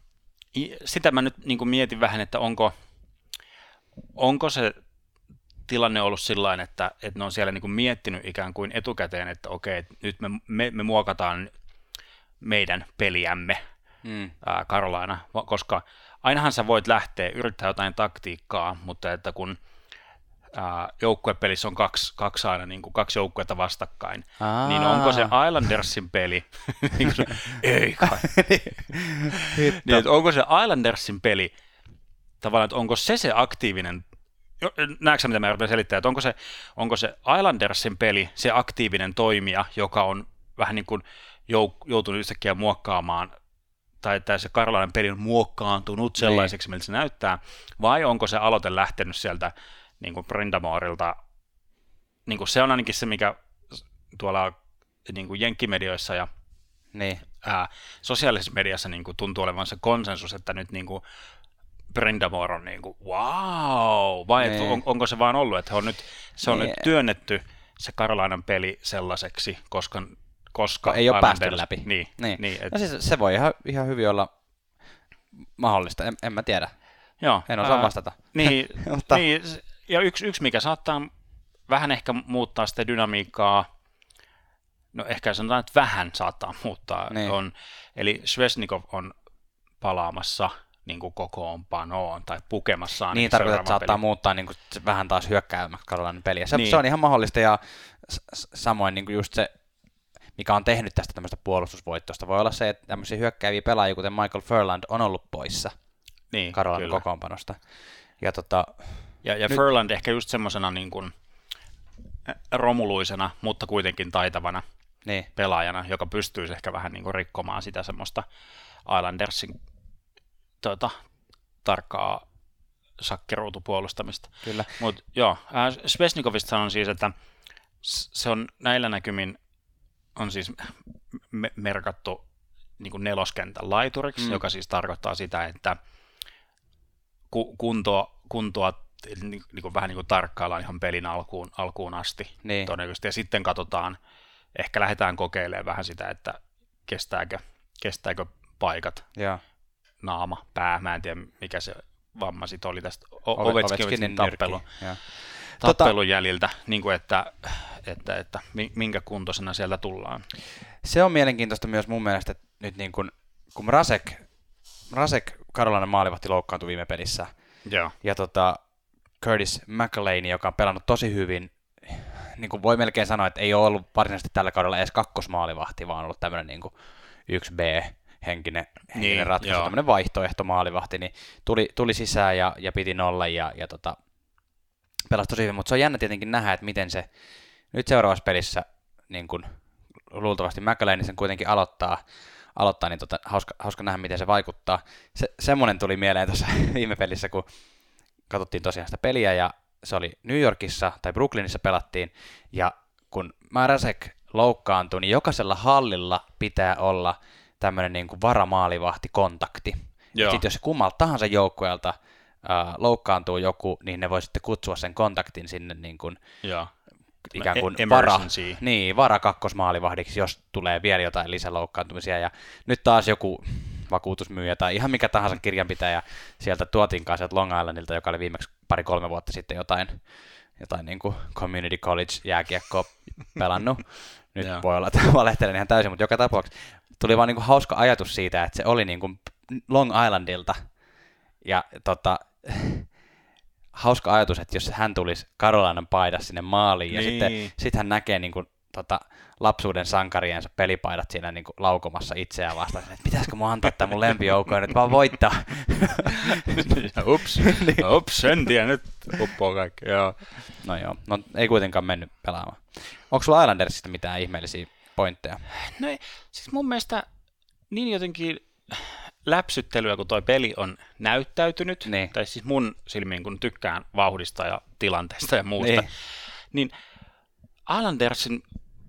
sitä mä nyt niinku mietin vähän, että onko, onko se tilanne ollut sillä että, että ne on siellä niinku miettinyt ikään kuin etukäteen, että okei, nyt me, me, me muokataan meidän peliämme mm. ää, Karolaina, koska ainahan sä voit lähteä, yrittää jotain taktiikkaa, mutta että kun ää, joukkuepelissä on kaksi, kaksi aina niin kuin kaksi joukkuetta vastakkain, Aa. niin onko se Islandersin peli, niin se, ei kai, niin, että onko se Islandersin peli, tavallaan, että onko se se aktiivinen näetkö mitä mä yritän selittää, että onko se, onko se Islandersin peli se aktiivinen toimija, joka on vähän niin kuin joutunut yhtäkkiä muokkaamaan tai että se Karolainen peli on muokkaantunut niin. sellaiseksi, miltä se näyttää, vai onko se aloite lähtenyt sieltä niin kuin Brindamorilta, niin kuin se on ainakin se, mikä tuolla niin kuin jenkkimedioissa ja niin. ää, sosiaalisessa mediassa niin kuin tuntuu olevan se konsensus, että nyt niin kuin Brindamore on niin kuin, wow, vai niin. on, onko se vaan ollut, että on nyt, se on niin. nyt työnnetty se Karolainen peli sellaiseksi, koska koska ei ole päästy läpi. Niin, niin. niin et... no siis se voi ihan, ihan hyvin olla mahdollista, en, en mä tiedä. Joo, en osaa ää, vastata. Niin, Mutta... niin, ja yksi, yksi, mikä saattaa vähän ehkä muuttaa sitä dynamiikkaa, no ehkä sanotaan, että vähän saattaa muuttaa, niin. on, eli Svesnikov on palaamassa niin kuin kokoonpanoon tai pukemassaan. Niin, niin tarkoittaa, että saattaa peli. muuttaa niin kuin vähän taas hyökkäämäksi Karolainen peliä. Se, niin. se on ihan mahdollista ja s- samoin niin kuin just se mikä on tehnyt tästä tämmöistä puolustusvoittosta. Voi olla se, että tämmöisiä hyökkääviä pelaajia, kuten Michael Furland, on ollut poissa niin, Karolan kokoonpanosta. Ja, tota, ja, ja nyt... Furland ehkä just semmoisena niin kuin romuluisena, mutta kuitenkin taitavana niin. pelaajana, joka pystyisi ehkä vähän niin kuin rikkomaan sitä semmoista Islandersin tuota, tarkkaa sakkeruutupuolustamista. Kyllä. Mutta joo, äh, Svesnikovista sanon siis, että se on näillä näkymin on siis me- merkattu niin kuin neloskentän laituriksi, mm. joka siis tarkoittaa sitä, että ku- kuntoa, kuntoa niin, niin kuin vähän niin kuin tarkkaillaan ihan pelin alkuun, alkuun asti niin. todennäköisesti, ja sitten katsotaan, ehkä lähdetään kokeilemaan vähän sitä, että kestääkö, kestääkö paikat, ja. naama, pää, mä en tiedä mikä se vamma sitten oli tästä o- Ovechkinin tappelu. Ja tappelun tota, jäljiltä, niin kuin että, että, että minkä kuntoisena sieltä tullaan. Se on mielenkiintoista myös mun mielestä, että nyt niin kuin, kun Rasek, Rasek Karolainen maalivahti loukkaantui viime pelissä, Joo. ja tota, Curtis McLean, joka on pelannut tosi hyvin, niin kuin voi melkein sanoa, että ei ole ollut varsinaisesti tällä kaudella edes kakkosmaalivahti, vaan ollut tämmöinen niin kuin 1B henkinen, henkinen niin, ratkaisu, joo. tämmöinen vaihtoehto maalivahti, niin tuli, tuli sisään ja, ja piti nolla ja, ja tota, pelasi tosi hyvin, mutta se on jännä tietenkin nähdä, että miten se nyt seuraavassa pelissä niin kun luultavasti McLean sen kuitenkin aloittaa, aloittaa niin tota, hauska, hauska nähdä, miten se vaikuttaa. Se, semmoinen tuli mieleen tuossa viime pelissä, kun katsottiin tosiaan sitä peliä, ja se oli New Yorkissa, tai Brooklynissa pelattiin, ja kun Marasek loukkaantui, niin jokaisella hallilla pitää olla tämmöinen niin kuin varamaalivahtikontakti. Sitten jos se kummalta tahansa joukkueelta äh, loukkaantuu joku, niin ne voi sitten kutsua sen kontaktin sinne niin kuin, Joo. ikään kuin E- vara, emergency. niin, vara kakkosmaalivahdiksi, jos tulee vielä jotain lisäloukkaantumisia. Ja nyt taas joku vakuutusmyyjä tai ihan mikä tahansa kirjanpitäjä sieltä tuotiin kanssa sieltä Long Islandilta, joka oli viimeksi pari-kolme vuotta sitten jotain, jotain niin kuin community college jääkiekkoa pelannut. Nyt Joo. voi olla, että valehtelen ihan täysin, mutta joka tapauksessa tuli vaan niin kuin hauska ajatus siitä, että se oli niin kuin Long Islandilta. Ja tota, hauska ajatus, että jos hän tulisi Karolainen paidassa sinne maaliin ja Niin. sitten sit hän näkee niin kuin, tota, lapsuuden sankariensa pelipaidat siinä niin kuin, laukomassa itseään vastaan, että pitäisikö mun antaa tämä mun lempijoukko ja nyt vaan voittaa. ups, ups, en tiedä, nyt uppoo kaikki. Joo. no joo, no ei kuitenkaan mennyt pelaamaan. Onko sulla Islandersista mitään ihmeellisiä pointteja? No ei, siis mun mielestä niin jotenkin läpsyttelyä, kun toi peli on näyttäytynyt, Niin. tai siis mun silmiin, kun tykkään vauhdista ja tilanteesta ja muusta, Niin. niin, niin Islandersin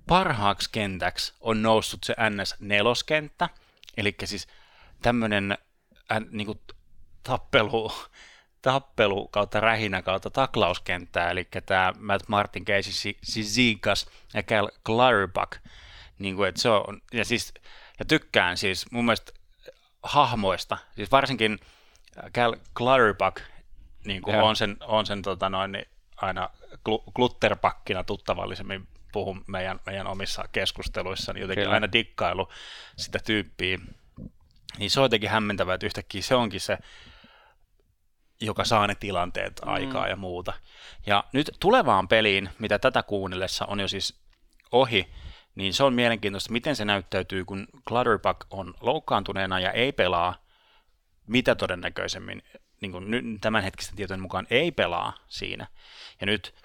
parhaaksi kentäksi on noussut se NS-neloskenttä, eli siis tämmöinen äh, niinku tappelu, tappelu kautta rähinä kautta taklauskenttää, eli tämä Matt Martin, Casey Zizikas ja Cal Clutterbuck, niin kuin, että se on, ja siis, ja tykkään siis mun mielestä hahmoista, siis varsinkin Cal Clutterbuck, niin kuin on sen, on sen tota noin, niin aina glutterpakkina tuttavallisemmin puhun meidän, meidän omissa keskusteluissa, niin jotenkin Kyllä. aina dikkailu sitä tyyppiä. Niin se on jotenkin hämmentävää, että yhtäkkiä se onkin se, joka saa ne tilanteet aikaa ja muuta. Ja nyt tulevaan peliin, mitä tätä kuunnellessa on jo siis ohi, niin se on mielenkiintoista, miten se näyttäytyy, kun Clutterbuck on loukkaantuneena ja ei pelaa, mitä todennäköisemmin, niin kuin nyt tämänhetkisten tietojen mukaan ei pelaa siinä. Ja nyt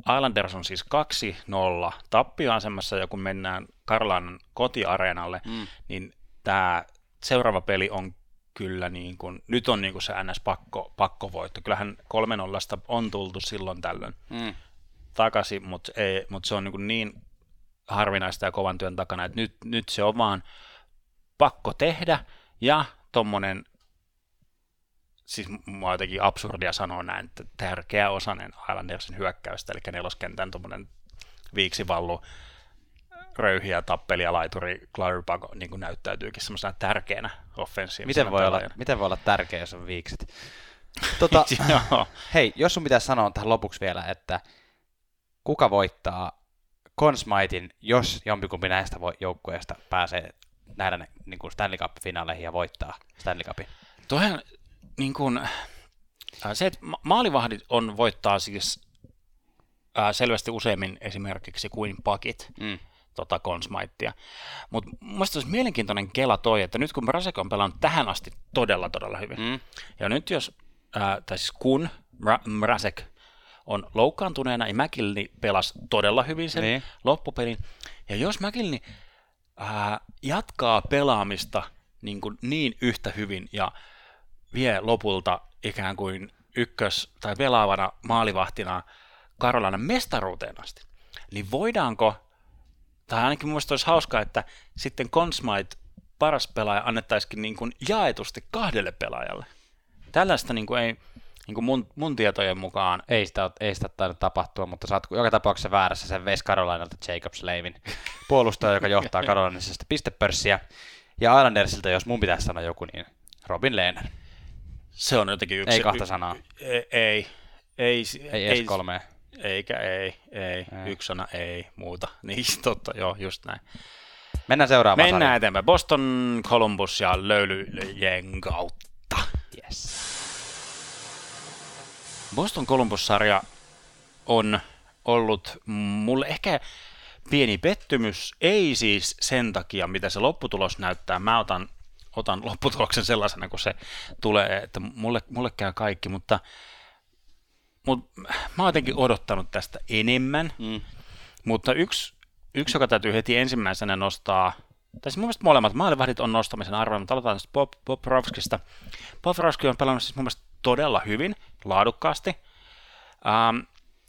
Islanders on siis 2-0 tappioasemassa, ja kun mennään Karlanan kotiareenalle, mm. niin tämä seuraava peli on kyllä niin kuin, nyt on niin kuin se NS-pakko, pakkovoitto. Kyllähän 3-0 on tultu silloin tällöin Mm. takaisin, mutta, ei, mutta se on niin, kuin niin harvinaista ja kovan työn takana, että nyt, nyt se on vaan pakko tehdä, ja tommonen, siis mua jotenkin absurdia sanoa näin, että tärkeä osanen Islandersin hyökkäystä, eli neloskentän tommonen viiksivallu, röyhiä, tappelia, laituri, Clutterbuck niin kuin näyttäytyykin semmoisena tärkeänä offensiivisena Miten voi, olla, miten voi olla tärkeä, jos on viikset? Tota, hei, jos sun pitäisi sanoa tähän lopuksi vielä, että kuka voittaa Conn Smithein, jos jompikumpi näistä joukkueista pääsee nähdä niin kuin Stanley Cup-finaaleihin ja voittaa Stanley Cupin? Toihan niin kuin, äh, se, että ma- maalivahdit on voittaa siis äh, selvästi useammin esimerkiksi kuin pakit Mm. tota Conn Smithea. Mutta mielestäni olisi mielenkiintoinen kela toi, että nyt kun Brasek on pelannut tähän asti todella todella hyvin, Mm. ja nyt jos, äh, tai siis kun Mra- Mrazek on loukkaantuneena, ja McKinney pelasi todella hyvin sen Niin. loppupelin, ja jos McKinney äh, jatkaa pelaamista niin, kuin niin yhtä hyvin ja vie lopulta ikään kuin ykkös- tai pelaavana maalivahtina Karolainen mestaruuteen asti, niin voidaanko, tai ainakin mielestäni olisi hauskaa, että sitten Conn Smythe paras pelaaja annettaisikin niin kuin jaetusti kahdelle pelaajalle. Tällaista niin kuin ei niin kuin mun, mun tietojen mukaan Ei sitä, ei sitä tainnut tapahtua, mutta oot joka tapauksessa väärässä sen veisi Carolinalta Jacob Slavin puolustaja, joka johtaa Carolinisesta pistepörssiä. Ja Islandersilta, jos mun pitäisi sanoa joku, niin Robin Lehner. se on jotenkin yksi... Ei kahta sanaa. Ei, ei, ei, Ei edes kolmea. Eikä ei, ei, Ei. ei. yksi sana ei, muuta. Niin totta, joo, just näin. Mennään seuraavaan Mennään sarjaan. eteenpäin. Boston, Columbus ja löylyjen kautta. Yes. Boston Columbus-sarja on ollut mulle ehkä pieni pettymys, ei siis sen takia, mitä se lopputulos näyttää. Mä otan, otan lopputuloksen sellaisena, kun se tulee, että mulle, mulle käy kaikki, mutta, mutta mä oon jotenkin odottanut tästä enemmän. Mm. Mutta yksi, yksi, joka täytyy heti ensimmäisenä nostaa, tai siis mun mielestä molemmat maalivahdit on nostamisen arvoinen, mutta aloitetaan tästä Bob, Bobrovskista. Bobrovski on pelannut siis mun mielestä todella hyvin, laadukkaasti, ähm,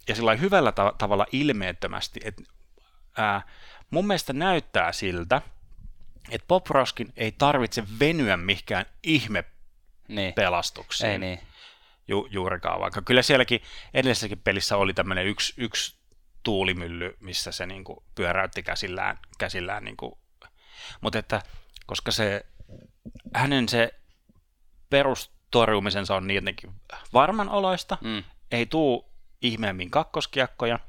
ja sillä hyvällä ta- tavalla ilmeettömästi, että äh, mun mielestä näyttää siltä, että Bobrovskin ei tarvitse venyä mihinkään ihme Niin. pelastuksiin Ei niin. ju, juurikaan, vaikka kyllä sielläkin edellisessäkin pelissä oli tämmöinen yksi, yksi tuulimylly, missä se niinku pyöräytti käsillään, käsillään niinku. mutta että koska se hänen se perustorjumisensa on niin jotenkin varman oloista, Mm. ei tuu ihmeemmin kakkoskiekkoja,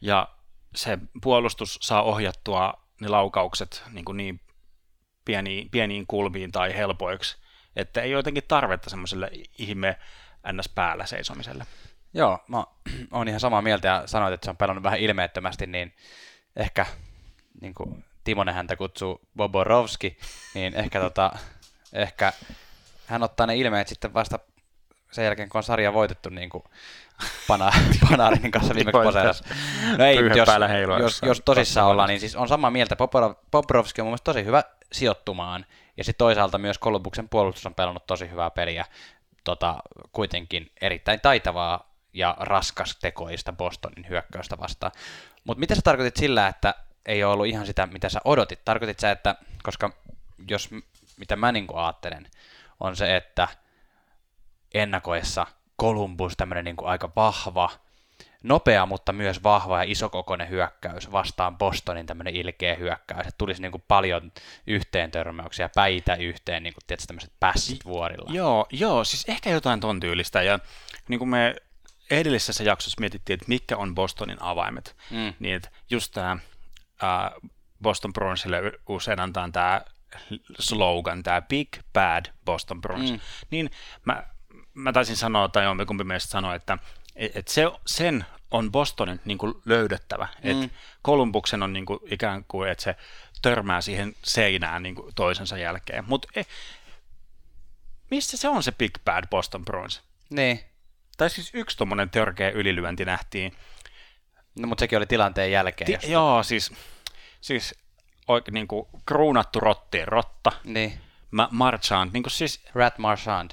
ja se puolustus saa ohjattua ne laukaukset niin, kuin niin pieniin, pieniin kulmiin tai helpoiksi, että ei jotenkin tarvetta semmoiselle ihme ns. päällä seisomiselle. Joo, mä oon ihan samaa mieltä ja sanoit, että se on pelannut vähän ilmeettömästi, niin ehkä niin kuin Timonen häntä kutsuu Boborovski, niin ehkä, tota, ehkä hän ottaa ne ilmeet sitten vasta sen jälkeen, kun on sarja voitettu niin kuin pana, Panarin kanssa viimeksi Joo, poseeras. No ei, jos, jos, jos tosissaan ollaan, niin siis on samaa mieltä. Bobrovski on mun mielestä tosi hyvä sijoittumaan, ja sitten toisaalta myös Kolumbuksen puolustus on pelannut tosi hyvää peliä, tota, kuitenkin erittäin taitavaa ja raskas tekoista Bostonin hyökkäystä vastaan. Mutta mitä sä tarkoitit sillä, että ei ole ollut ihan sitä, mitä sä odotit? Tarkoitit sä, että, koska jos, mitä mä niin ajattelen, on se, että ennakoissa Columbus tämmöinen niin aika vahva, nopea, mutta myös vahva ja isokokoinen hyökkäys vastaan Bostonin tämmöinen ilkeä hyökkäys. Että tulisi niin kuin paljon yhteen törmäyksiä, päitä yhteen, niin kuin, tietysti tämmöiset pässit vuorilla. Joo, joo, siis ehkä jotain ton tyylistä. Ja niin kuin me edellisessä jaksossa mietittiin, että mitkä on Bostonin avaimet, Mm. niin että just tämä Boston Bruinsille usein antaa tämä slogan, tämä Big Bad Boston Bruins, Mm. niin mä, mä taisin sanoa, tai on kumpi meistä sanoi, että et se, sen on Bostonin niin kuin löydettävä, mm. että Kolumbuksen on niin kuin ikään kuin, että se törmää siihen seinään niin kuin toisensa jälkeen, mutta e, missä se on se Big Bad Boston Bruins? Niin, Tai siis yksi tuommoinen törkeä ylilyönti nähtiin. no, mutta sekin oli tilanteen jälkeen. Ti- joo, siis, siis oikein niin kuin kruunattu rottien rotta. Niin, Mä Marchand, niin kuin siis, Rat Marchand.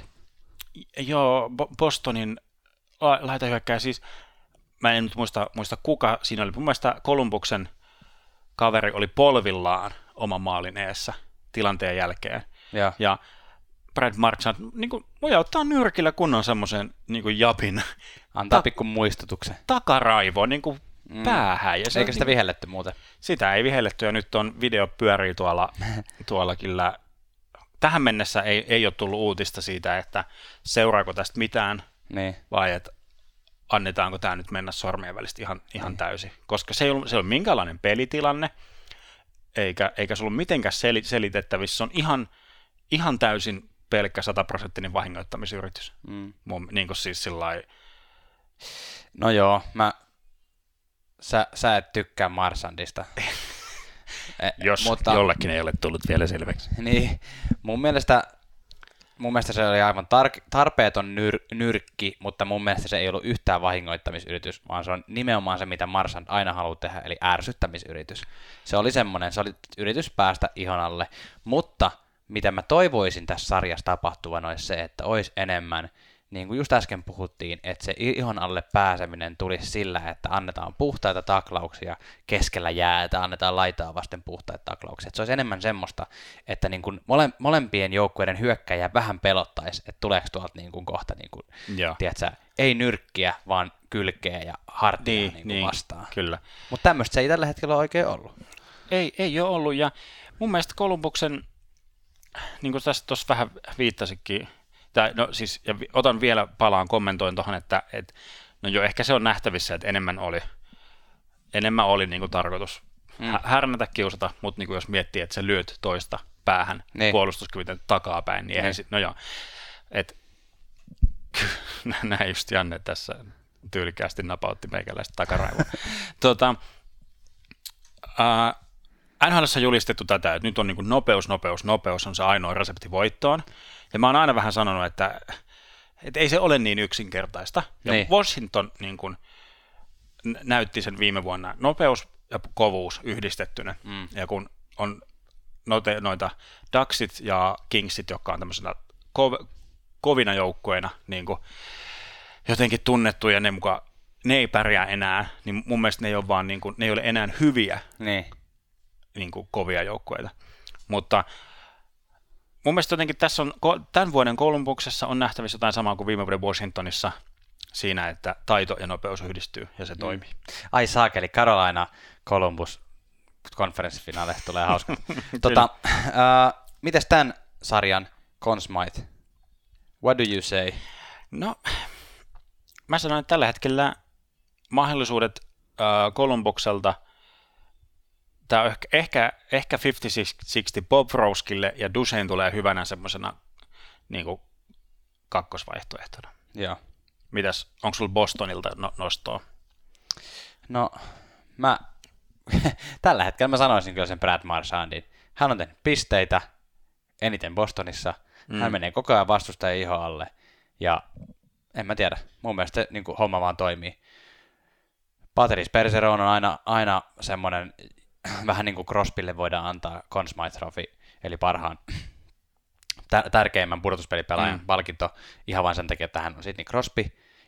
joo, Bo- Bostonin la- laitahyökkäjä, siis, mä en nyt muista, muista kuka siinä oli, mun mielestä Kolumbuksen kaveri oli polvillaan oman maalin eessä tilanteen jälkeen. Joo. Ja Brad Marchand, niin kuin, ottaa nyrkillä kunnon semmoisen niin japin Antaa Ta- pikku muistutuksen. takaraivo niin kuin mm. päähän. Ja se Eikä sitä niin- vihelletty muuten. Sitä ei vihelletty ja nyt on video pyörii tuolla, tuolla kyllä. Tähän mennessä ei, ei ole tullut uutista siitä, että seuraako tästä mitään Niin. vai että annetaanko tämä nyt mennä sormien välistä ihan, ihan täysin. Koska se ei ollut, se ei ollut minkäänlainen pelitilanne, eikä, eikä se ollut mitenkään sel, selitettävissä. Se on ihan, ihan täysin pelkkä sataprosenttinen vahingoittamisyritys. Mm. Mun, niin kuin siis sillä lailla- No joo, mä... Sä, sä et tykkää Marsandista. Eh, jos mutta... jollekin ei ole tullut vielä selväksi. Niin, mun mielestä, mun mielestä se oli aivan tar- tarpeeton nyr- nyrkki, mutta mun mielestä se ei ollut yhtään vahingoittamisyritys, vaan se on nimenomaan se, mitä Marsand aina haluaa tehdä, eli ärsyttämisyritys. Se oli semmoinen, se oli yritys päästä ihon alle, mutta mitä mä toivoisin tässä sarjassa tapahtuvan olisi se, että olisi enemmän, niin kuin just äsken puhuttiin, että se ihon alle pääseminen tulisi sillä, että annetaan puhtaita taklauksia keskellä jäätä, annetaan laitaa vasten puhtaita taklauksia. Että se olisi enemmän semmoista, että niin kuin mole, molempien joukkueiden hyökkäjä vähän pelottaisi, että tuleeko tuolta niin kuin kohta, niin kuin, tiedätkö, ei nyrkkiä, vaan kylkeä ja hartia niin, niin, niin vastaan. Kyllä. Mutta tämmöistä se ei tällä hetkellä ole oikein ollut. Ei, ei ole ollut, ja mun mielestä Kolumbuksen, niin kuin tässä tuossa vähän viittasikin, tai no siis, ja otan vielä palaan, kommentoin tuohon, että, että no jo ehkä se on nähtävissä, että enemmän oli, enemmän oli niin kuin tarkoitus Mm. härnätä, kiusata, mutta niin kuin jos miettii, että sä lyöt toista päähän Niin. puolustuskyvytön takapäin, niin eihän Niin. sit, no joo, et, näin just Janne tässä tyylikkäästi napautti meikäläistä takaraivoa. tota, Uh, NHL on julistettu tätä, että nyt on niin nopeus, nopeus, nopeus on se ainoa resepti voittoon. Ja mä oon aina vähän sanonut, että, että ei se ole niin yksinkertaista. Ja Niin. Washington niin kuin, n- näytti sen viime vuonna. Nopeus ja kovuus yhdistettynä. Mm. Ja kun on noite, noita Ducksit ja Kingsit, jotka on tämmöisenä kov, kovina joukkoina niin kuin jotenkin tunnettuja, ne mukaan ne ei pärjää enää, niin mun mielestä ne ei ole, vaan niin kuin, ne ei ole enää hyviä Niin. niin kuin kovia joukkueita. Mutta mun mielestä jotenkin tässä on, tämän vuoden Columbuksessa on nähtävissä jotain samaa kuin viime vuoden Washingtonissa siinä, että taito ja nopeus yhdistyy ja se toimii. Ai saakeli, Carolina Columbus konferenssifinaale tulee hauska. tota, äh, mites tämän sarjan Conn Smythe? What do you say? No, mä sanoin, että tällä hetkellä mahdollisuudet äh, Columbukselta, tämä on ehkä, ehkä, ehkä 50-60 Bob Roskille ja Dusein tulee hyvänä semmoisena niin kuin kakkosvaihtoehtona. Joo. Mitäs, onko sulla Bostonilta no- nostoa? No, mä tällä hetkellä mä sanoisin kyllä sen Brad Marchandin. Hän on tehnyt pisteitä eniten Bostonissa. Mm. Hän menee koko ajan vastustajan iho alle. Ja en mä tiedä, mun mielestä niin kuin homma vaan toimii. Patrice Perseron on aina, aina semmoinen, vähän niin kuin Crosbylle voidaan antaa Conn Smythe Trophy, eli parhaan tä- tärkeimmän pudotuspelipelaajan mm. palkinto ihan vain sen takia, että hän on Sidney Crosby,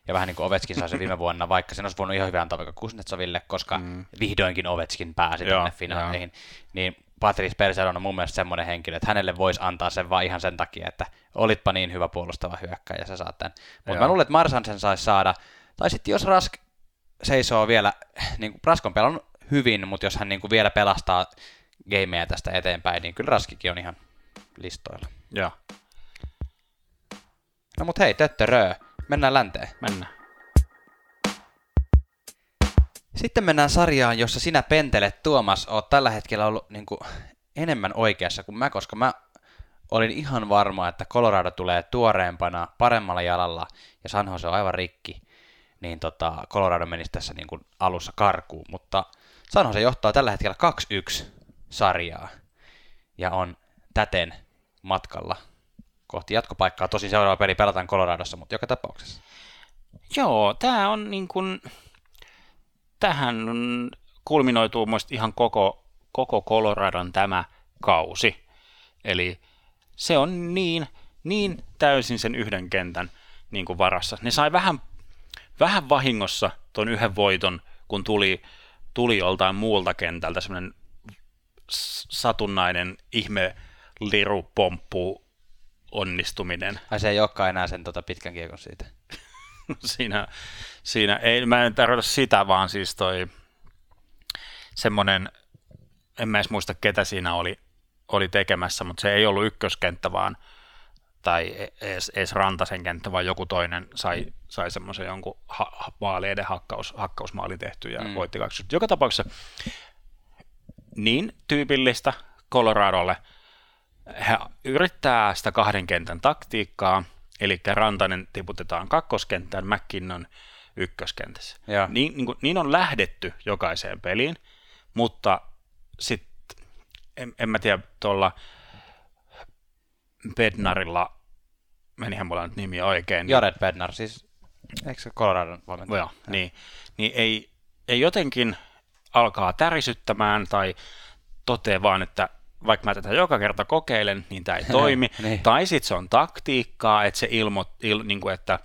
ja vähän niin kuin Ovechkin sai sen viime vuonna, vaikka sen olisi voinut ihan hyvin antaa vaikka Kuznetsoville, koska mm. vihdoinkin Ovechkin pääsi tänne finaaleihin, niin Patrice Perseron on mun mielestä semmoinen henkilö, että hänelle voisi antaa sen vaan ihan sen takia, että olitpa niin hyvä puolustava hyökkäjä ja sä saat tämän. Mutta mä luulen, että Marsan sen saisi saada, tai sitten jos Rask seisoo vielä, niin kuin Rask on pelannut hyvin, mutta jos hän niin kuin vielä pelastaa gameja tästä eteenpäin, niin kyllä Raskikin on ihan listoilla. Joo, No mut hei, töttörö, mennään länteen. mennään. Sitten mennään sarjaan, jossa sinä pentelet, Tuomas, oot tällä hetkellä ollut niin kuin, enemmän oikeassa kuin mä, koska mä olin ihan varma, että Colorado tulee tuoreempana, paremmalla jalalla, ja San Jose on aivan rikki, niin tota, Colorado menisi tässä niin kuin alussa karkuun, mutta San Jose johtaa tällä hetkellä 2-1 sarjaa, ja on täten matkalla kohti jatkopaikkaa. Tosin seuraava peli pelataan Coloradossa, mutta joka tapauksessa. Joo, tämä on niin kuin, tähän kulminoituu muista ihan koko, koko Coloradon tämä kausi. Eli se on niin, niin täysin sen yhden kentän niin kuin varassa. Ne sai vähän, vähän vahingossa tuon yhden voiton, kun tuli, tuli joltain muulta kentältä semmoinen satunnainen ihme lirupomppu onnistuminen. Ai se ei olekaan enää sen tota pitkän kiekon siitä. siinä, siinä ei, mä en tarkoita sitä, vaan siis toi semmoinen, en mä edes muista ketä siinä oli, oli tekemässä, mutta se ei ollut ykköskenttä, vaan tai edes, edes Rantasen kenttä, vaan joku toinen sai, sai semmoisen jonkun ha, vaaleiden hakkaus, hakkausmaali tehty ja Mm. mm. voitti 20. Joka tapauksessa niin tyypillistä Coloradolle. He yrittää sitä kahden kentän taktiikkaa, eli Rantanen tiputetaan kakkoskenttään, McKinnon ykköskentässä. Joo. Niin, niin, kuin, niin on lähdetty jokaiseen peliin, mutta sitten en, en mä tiedä, tuolla Bednarilla, menihän mulla nyt nimi oikein. Jared Bednar, siis eikö se Coloradon valmentaja? Joo, niin, niin ei, ei jotenkin alkaa tärisyttämään tai toteaa vaan, että vaikka mä tätä joka kerta kokeilen, niin tämä ei toimi. Niin. Tai sitten se on taktiikkaa, että se ilmo, il, niin kuin että,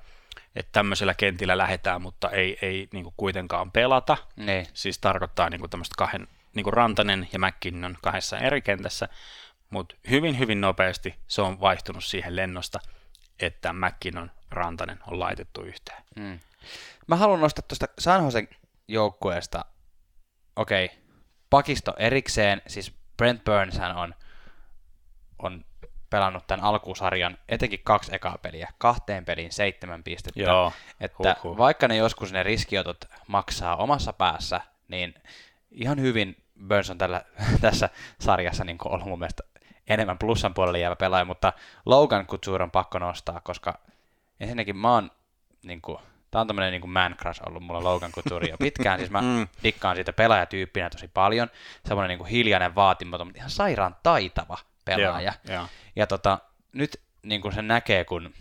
että tämmöisellä kentillä lähdetään, mutta ei, ei niin kuin kuitenkaan pelata. Niin. Siis tarkoittaa niin kuin tämmöistä kahden, niin kuin Rantanen ja McKinnon kahdessa eri kentässä, mutta hyvin hyvin nopeasti se on vaihtunut siihen lennosta, että McKinnon Rantanen on laitettu yhteen. Mm. Mä haluan nostaa tuosta San Josen joukkueesta, okei, okay, pakisto erikseen, siis Brent Burns on, on pelannut tämän alkusarjan etenkin kaksi ekaa peliä, kahteen peliin seitsemän pistettä. Joo, että huhhuh. vaikka ne joskus ne riskiotot maksaa omassa päässä, niin ihan hyvin Burns on tällä, tässä sarjassa niin ollut mun mielestä enemmän plussan puolelle jäävä pelaaja, mutta Logan Couture on pakko nostaa, koska ensinnäkin mä oon niin kuin, tää on tämmönen niin man crush ollut mulla Logan Couture jo pitkään, siis mä Mm. dikkaan siitä pelaajatyyppinä tosi paljon, semmoinen niin kuin hiljainen vaatimaton, mutta ihan sairaan taitava pelaaja. Joo, joo. Ja tota, nyt niin kuin sen näkee, kun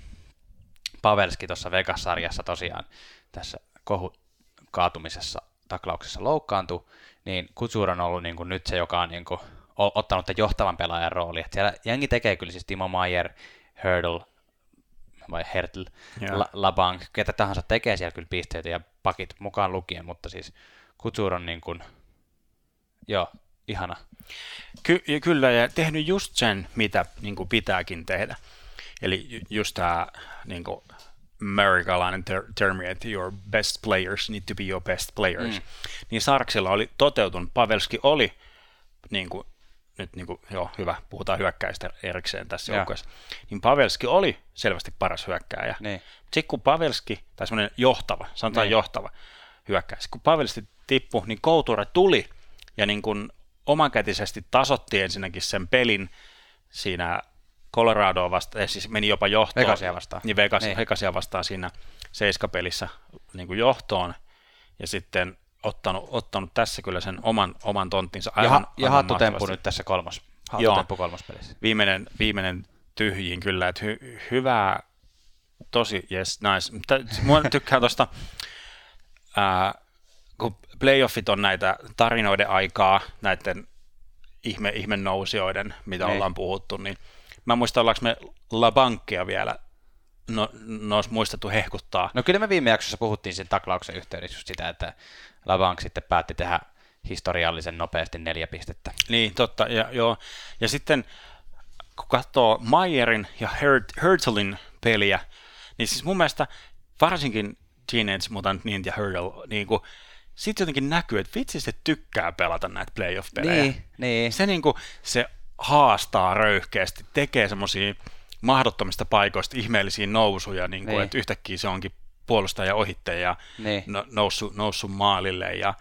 Pavelski tuossa Vegas-sarjassa tosiaan tässä kohu kaatumisessa taklauksessa loukkaantui, niin Kutsur on ollut niin kuin nyt se, joka on niin kuin ottanut tämän johtavan pelaajan rooli. Että siellä jengi tekee kyllä siis Timo Maier, Hurdle, vai Hertl, Joo. La, Labank, ketä tahansa tekee siellä kyllä pisteitä ja pakit mukaan lukien, mutta siis Kutsur on niin kuin, joo, ihana. Ky- ja kyllä, ja tehnyt just sen, mitä niin kuin pitääkin tehdä. Eli ju- just tämä niin kuin amerikkalainen ter- termi, että your best players need to be your best players. Mm. Niin Sarksilla oli toteutunut. Pavelski oli, niin kuin, nyt niin kuin, joo, hyvä, puhutaan hyökkäistä erikseen tässä joukkueessa. Niin Pavelski oli selvästi paras hyökkääjä. Niin. Sitten kun Pavelski, tai semmoinen johtava, sanotaan Niin. johtava hyökkäys, kun Pavelski tippui, niin Koutura tuli ja niin kuin omakätisesti tasotti ensinnäkin sen pelin siinä Coloradoa vastaan, eh, siis meni jopa johtoon. Vegasia vastaan. Niin, Vegas, niin. Vegasia vastaan siinä seiskapelissä niin kuin johtoon ja sitten ottanut, ottanut tässä kyllä sen oman, oman tonttinsa Ja, aivan, ha- ja hattutemppu nyt tässä kolmos, Joo. hattutemppu kolmospelissä. viimeinen, viimeinen tyhjiin kyllä, että hy, hyvää, tosi yes, nice. Mutta mua tykkää tuosta, kun playoffit on näitä tarinoiden aikaa, näiden ihme, ihme nousijoiden, mitä Niin. ollaan puhuttu, niin mä en muista, ollaanko me La Bankia vielä no, no olisi muistettu hehkuttaa. No kyllä me viime jaksossa puhuttiin sen taklauksen yhteydessä just sitä, että Labank sitten päätti tehdä historiallisen nopeasti neljä pistettä. Niin, totta. Ja, joo. ja sitten kun katsoo Mayerin ja Hurt, Hurtlin peliä, niin siis mun mielestä varsinkin Teenage Mutant Ninja Hurdle, niin kuin, sitten jotenkin näkyy, että vitsi se tykkää pelata näitä playoff-pelejä. Niin, niin. Se, niin kuin, se haastaa röyhkeästi, tekee semmoisia mahdottomista paikoista ihmeellisiä nousuja, niin kuin, Niin. että yhtäkkiä se onkin puolustaja ohitte ja Niin. no, noussut, noussut maalille. Ja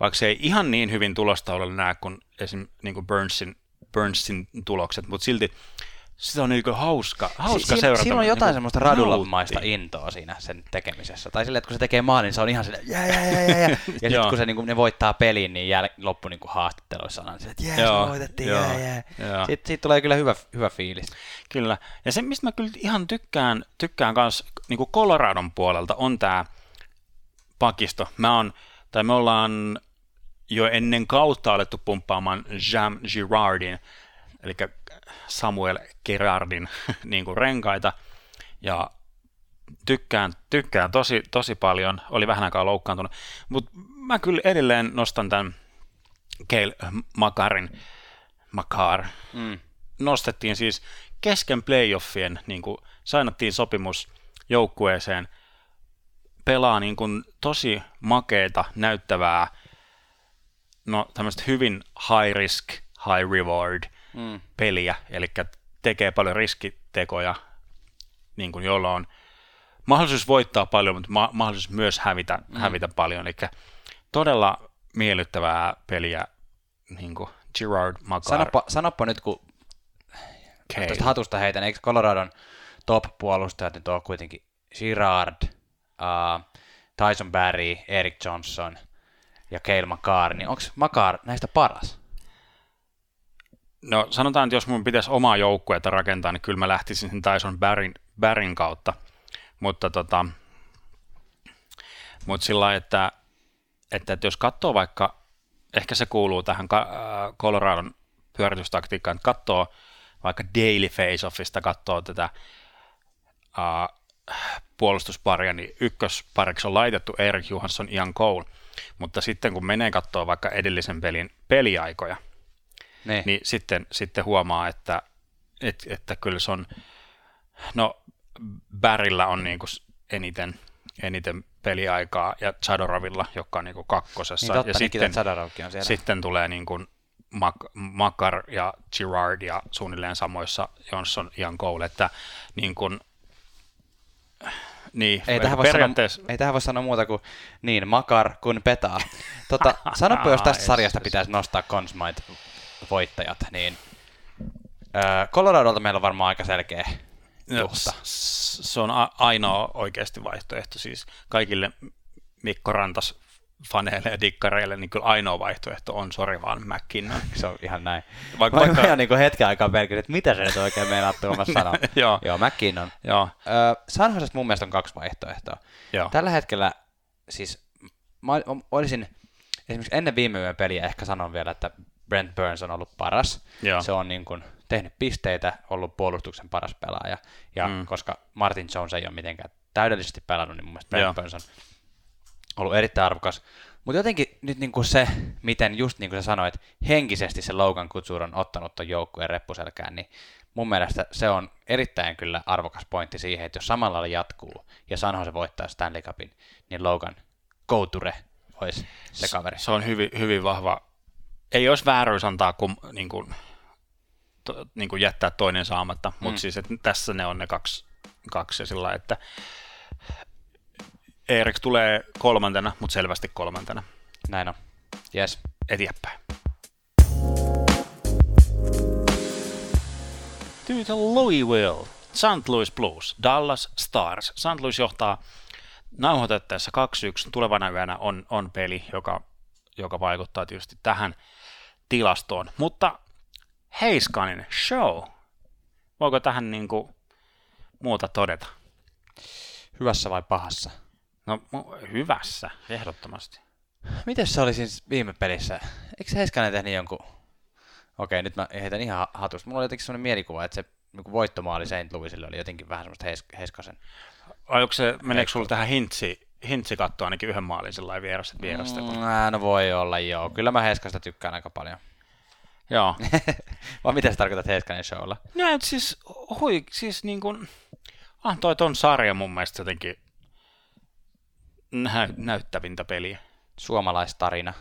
vaikka se ei ihan niin hyvin tulostaululla näe kuin esim. Niin kuin Burnsin, Burnsin tulokset, mutta silti sitä on niin kuin hauska, hauska Si- seurata. Siinä on jotain niin semmoista radulamaista intoa siinä sen tekemisessä. Tai silleen, että kun se tekee maalin, niin se on ihan silleen, jää, jää, jää, jää. Ja sitten kun se, niin kun ne voittaa pelin, niin jäl, loppu niin kuin haastatteluissa on silleen, että jää, se voitettiin, jää, jää. joo. Sitten siitä tulee kyllä hyvä, hyvä fiilis. Kyllä. Ja se, mistä mä kyllä ihan tykkään, tykkään kans niin kuin Coloradon puolelta, on tämä pakisto. Mä on, tai me ollaan jo ennen kautta alettu pumppaamaan Jam Girardin, eli Samuel Gerardin niin kuin renkaita, ja tykkään, tykkään tosi, tosi paljon, oli vähän aikaa loukkaantunut, mutta mä kyllä edelleen nostan tämän Keil Makarin, Makar, Mm. nostettiin siis kesken playoffien, niin kuin sainattiin sopimus joukkueeseen, pelaa niin kuin tosi makeeta, näyttävää, no tämmöistä hyvin high risk, high reward Mm. peliä, eli tekee paljon riskitekoja, niin kuin jolla on mahdollisuus voittaa paljon, mutta ma- mahdollisuus myös hävitä, mm. hävitä paljon, eli todella miellyttävää peliä, niin kuin Gerard Makar. Sanoppa, sanoppa nyt, kun tuosta hatusta heitän, eikö Coloradon top-puolustajat nyt ole kuitenkin Girard, uh, Tyson Barry, Eric Johnson ja Cale Makar, niin onko Makar näistä paras? No sanotaan, että jos mun pitäisi omaa joukkuetta rakentaa, niin kyllä mä lähtisin sen Tyson Barryn, Barryn kautta. Mutta tota, mutta sillä että, että, että jos katsoo vaikka, ehkä se kuuluu tähän äh, Coloradon pyöritystaktiikkaan, että katsoo vaikka Daily Face-Offista, katsoo tätä äh, puolustusparia, niin ykköspariksi on laitettu Erik Johansson, Ian Cole, mutta sitten kun menee katsoo vaikka edellisen pelin peliaikoja, Niin. niin sitten, sitten huomaa, että, että, että kyllä se on, no Bärillä on niin kuin eniten, eniten peliaikaa ja Chadoravilla, joka on niin kuin kakkosessa. Niin totta, ja sitten, on siellä. sitten tulee niin kuin Mak- Makar ja Girard ja suunnilleen samoissa Johnson ja Cole, että niin kuin, niin, Ei tähän, voi periaatteessa, sanoa, ei tähän voi sanoa muuta kuin niin, makar kuin petaa. Tota, sanoppa, jos tästä sarjasta pitäisi nostaa Consmite voittajat, niin Coloradolta meillä on varmaan aika selkeä No, se on a- ainoa oikeasti vaihtoehto. Siis kaikille Mikko Rantas faneille ja dikkareille, niin kyllä ainoa vaihtoehto on sori vaan McKinnon. Se on ihan näin. Vaikka- Mä vaikka- ihan niin hetken aikaa pelkäsin, että mitä se nyt oikein meinaa Tuomas sanoa. Joo. Joo, McKinnon. Joo, Öö, San mun mielestä on kaksi vaihtoehtoa. joo. Tällä hetkellä siis mä olisin esimerkiksi ennen viime yön peliä ehkä sanon vielä, että Brent Burns on ollut paras. Joo. Se on niin kuin tehnyt pisteitä, ollut puolustuksen paras pelaaja. Ja mm. koska Martin Jones ei ole mitenkään täydellisesti pelannut, niin mun mielestä Brent Joo. Burns on ollut erittäin arvokas. Mutta jotenkin nyt niin kuin se, miten just niin kuin sä sanoit, henkisesti se Logan Couture on ottanut ton joukkueen reppuselkään, niin mun mielestä se on erittäin kyllä arvokas pointti siihen, että jos samalla lailla jatkuu ja San Jose voittaa Stanley Cupin, niin Logan Couture olisi se kaveri. Se on hyvin, hyvin vahva. Ei olisi vääryys antaa kun, niin kuin, to, niin kuin jättää toinen saamatta, mm. mutta siis että tässä ne on ne kaksi, kaksi ja sillä että Eeriks tulee kolmantena, mutta selvästi kolmantena Näin on. Yes. eteenpäin. To the Louisville, St. Louis Blues, Dallas Stars. St. Louis johtaa nauhoitettaessa 2-1. Tulevana yönä on, on peli, joka, joka vaikuttaa tietysti tähän tilastoon. Mutta Heiskanen, show. Voiko tähän niin kuin muuta todeta? Hyvässä vai pahassa? No hyvässä, ehdottomasti. Miten se oli siis viime pelissä? Eikö Heiskanen tehnyt jonkun... Okei, nyt mä heitän ihan hatusta. Mulla oli jotenkin sellainen mielikuva, että se niin voittomaali St. Louisille oli jotenkin vähän semmoista Heis- Heiskasen. Vai onko se, meneekö sulla tähän hintsi, hintsi katsoa ainakin yhden maalin sellainen vierasta vierasta? Mm. No voi olla, joo. Kyllä mä Heiskasta tykkään aika paljon. Joo. Vai mitä sä tarkoitat Heiskanen showlla? Näin, siis, hui, siis niin kuin, antoi ton sarja mun mielestä jotenkin nä- näyttävintä peliä. Suomalaistarina.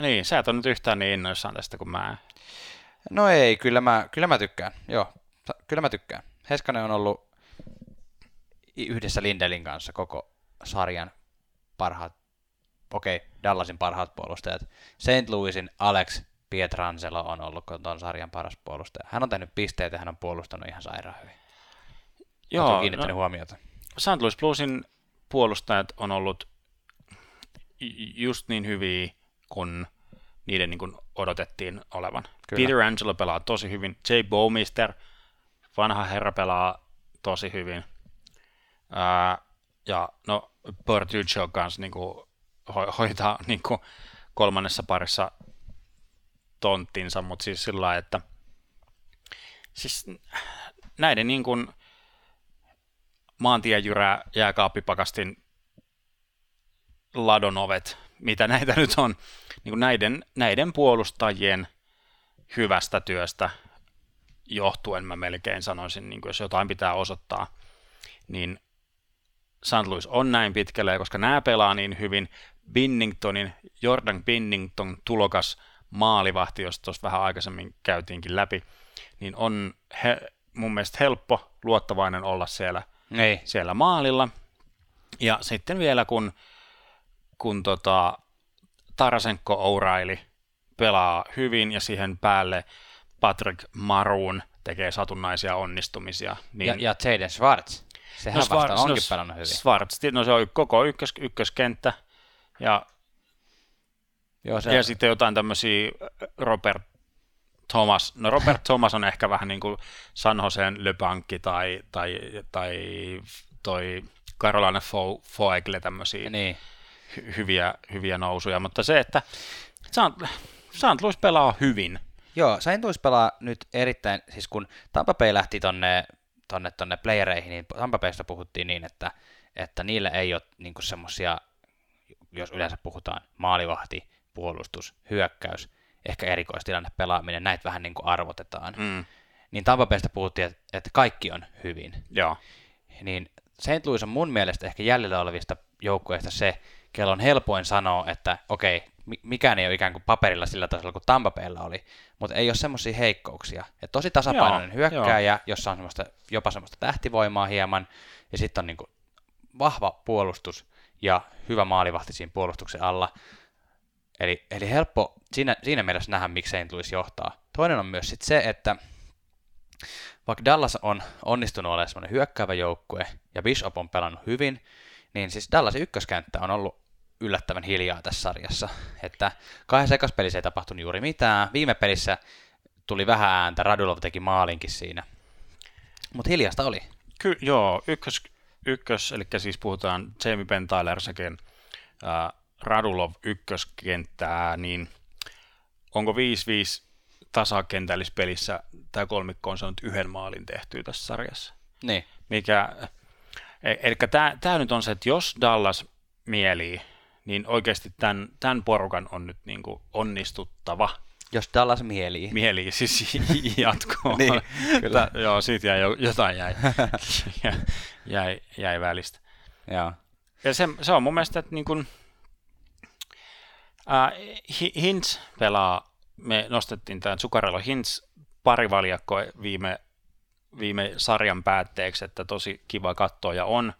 Niin, sä et ole nyt yhtään niin innoissaan tästä kuin mä. No ei, kyllä mä, kyllä mä tykkään. Joo, kyllä mä tykkään. Heiskanen on ollut yhdessä Lindelin kanssa koko sarjan parhaat, okei, Dallasin parhaat puolustajat. St. Louisin Alex Pietrangelo on ollut tuon sarjan paras puolustaja. Hän on tehnyt pisteitä ja hän on puolustanut ihan sairaan hyvin. Joo, kiinnittänyt no, huomiota. St. Louis Bluesin puolustajat on ollut just niin hyviä kuin niiden niin kuin odotettiin olevan. Kyllä. Peter Angelo pelaa tosi hyvin. Jay Bowmister, vanha herra, pelaa tosi hyvin. Ää, ja no, Bertuccio kanssa niin kuin, ho- hoitaa niin kuin, kolmannessa parissa tonttinsa, mutta siis sillä lailla, että siis näiden niin kuin, maantiejyrä, jääkaappipakastin ladonovet, mitä näitä nyt on, niin kuin näiden, näiden puolustajien hyvästä työstä johtuen mä melkein sanoisin, niin kuin jos jotain pitää osoittaa, niin St. Louis on näin pitkälle, ja koska nämä pelaa niin hyvin, Binningtonin, Jordan Binnington tulokas maalivahti, josta tuossa vähän aikaisemmin käytiinkin läpi, niin on he, mun mielestä helppo, luottavainen olla siellä Ei, siellä maalilla. Ja sitten vielä kun, kun tota, Tarasenko O'Reilly pelaa hyvin ja siihen päälle Patrick Maroon tekee satunnaisia onnistumisia. Niin ja, ja Jaden Schwartz. Sehän no, vasta Schwarz- onkin no, pelannut hyvin. Schwarz, no se on koko ykkös, ykköskenttä ja, Joo, se, ja sitten jotain tämmöisiä Robert Thomas. No Robert Thomas on ehkä vähän niin kuin San Joseen Le Banque tai, tai, tai toi Carolina Fo- Foegle tämmöisiä niin. hy- hyviä, hyviä nousuja, mutta se, että. St. Louis pelaa hyvin. Joo, Saint Louis pelaa nyt erittäin, siis kun Tampa Bay lähti tonne, tonne, tonne playereihin, niin Tampa Baysta puhuttiin niin, että, että niillä ei ole niin semmoisia, jos yleensä puhutaan maalivahti, puolustus, hyökkäys, ehkä erikoistilanne, pelaaminen, näitä vähän niin kuin arvotetaan. Mm. Niin Tampa Baysta puhuttiin, että, että kaikki on hyvin. Joo. Niin St. Louis on mun mielestä ehkä jäljellä olevista joukkueista se, kello on helpoin sanoa, että okei, mi- mikään ei ole ikään kuin paperilla sillä tasolla kuin Tampa Baylla oli, mutta ei ole semmoisia heikkouksia. Et tosi tasapainoinen Joo, hyökkääjä, jossa on semmoista, jopa semmoista tähtivoimaa hieman, ja sitten on niin kuin vahva puolustus ja hyvä maalivahti siinä puolustuksen alla. Eli, eli helppo siinä, siinä mielessä nähdä, miksi. Louis johtaa. Toinen on myös sit se, että vaikka Dallas on onnistunut olemaan semmoinen hyökkäävä joukkue ja Bishop on pelannut hyvin, niin siis Dallasin ykköskenttä on ollut yllättävän hiljaa tässä sarjassa. Että kahdessa ekas pelissä ei tapahtunut juuri mitään. Viime pelissä tuli vähän ääntä, Radulov teki maalinkin siinä. Mutta hiljasta oli. Ky- joo, ykkös, ykkös, eli siis puhutaan Jamie Ben Tyler sekin, ää, Radulov ykköskenttää, niin onko 5-5 tasakentällispelissä tämä kolmikko on saanut yhden maalin tehtyä tässä sarjassa? Niin. Mikä, e- eli tämä nyt on se, että jos Dallas mielii, niin oikeasti tämän, tämän porukan on nyt niin kuin onnistuttava. Jos Dallas mielii. Mielii, siis jatkoa. Niin, kyllä. Tää- joo, siitä jäi, jo- jotain jäi, jäi, jäi, jäi välistä. Joo. Ja se, se on mun mielestä, että niin kuin, ää, Hi- Hintz pelaa, me nostettiin tämän Zuccarello Hintz parivaljakko viime, viime sarjan päätteeksi, että tosi kiva katsoa ja on,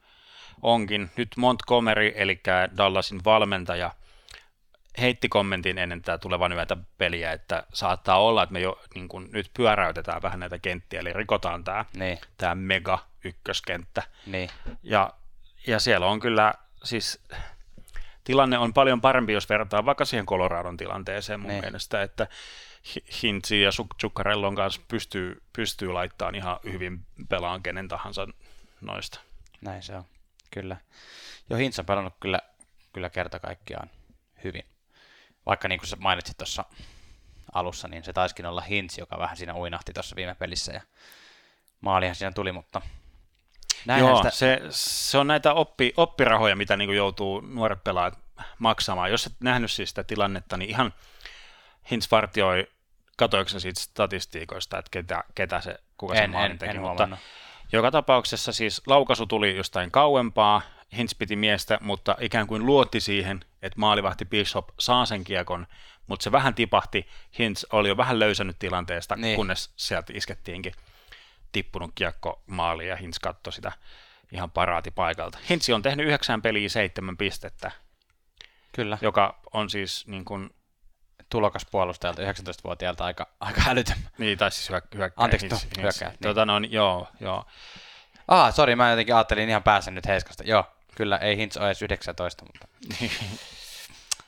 onkin. Nyt Montgomery, eli Dallasin valmentaja, heitti kommentin ennen tätä tulevan yötä peliä, että saattaa olla, että me jo niin kuin, nyt pyöräytetään vähän näitä kenttiä, eli rikotaan tämä, Niin. tämä mega ykköskenttä. Niin. Ja, ja siellä on kyllä, siis tilanne on paljon parempi, jos vertaa vaikka siihen Coloradon tilanteeseen mun Niin. mielestä, että Hi- Hintzi ja Zuccarellon kanssa pystyy, pystyy laittamaan ihan hyvin pelaan kenen tahansa noista. Näin se on. Kyllä. Jo Hintz on pelannut kyllä, kyllä kerta kaikkiaan hyvin. Vaikka niin kuin sä mainitsit tuossa alussa, niin se taiskin olla Hintz, joka vähän siinä uinahti tuossa viime pelissä ja maalihan siinä tuli, mutta näinhän Joo, sitä, se, se on näitä oppi, oppirahoja, mitä niin joutuu nuoret pelaajat maksamaan. Jos et nähnyt siis sitä tilannetta, niin ihan Hintz vartioi, katoiko siitä statistiikoista, että ketä, ketä se, kuka se en, maalin en, teki, en mutta huomannut. Joka tapauksessa siis laukaisu tuli jostain kauempaa, Hintz piti miestä, mutta ikään kuin luotti siihen, että maalivahti Bishop saa sen kiekon, mutta se vähän tipahti, Hintz oli jo vähän löysännyt tilanteesta, Niin. niin. kunnes sieltä iskettiinkin tippunut kiekko maaliin ja Hintz katsoi sitä ihan paraati paikalta. Hintz on tehnyt yhdeksän peliä seitsemän pistettä, Kyllä, joka on siis niin kuin, tulokas puolustajalta 19-vuotiaalta aika, aika älytön. niin tai siis hyök, hyökkäjä. Anteeksi, Hintz- tuo, Hintz. hyökkäjä, niin. Tota, no, niin, joo, joo. Ah, sori, mä jotenkin ajattelin ihan pääsen nyt Heiskasta. Joo, kyllä, ei Hintz ole edes 19, mutta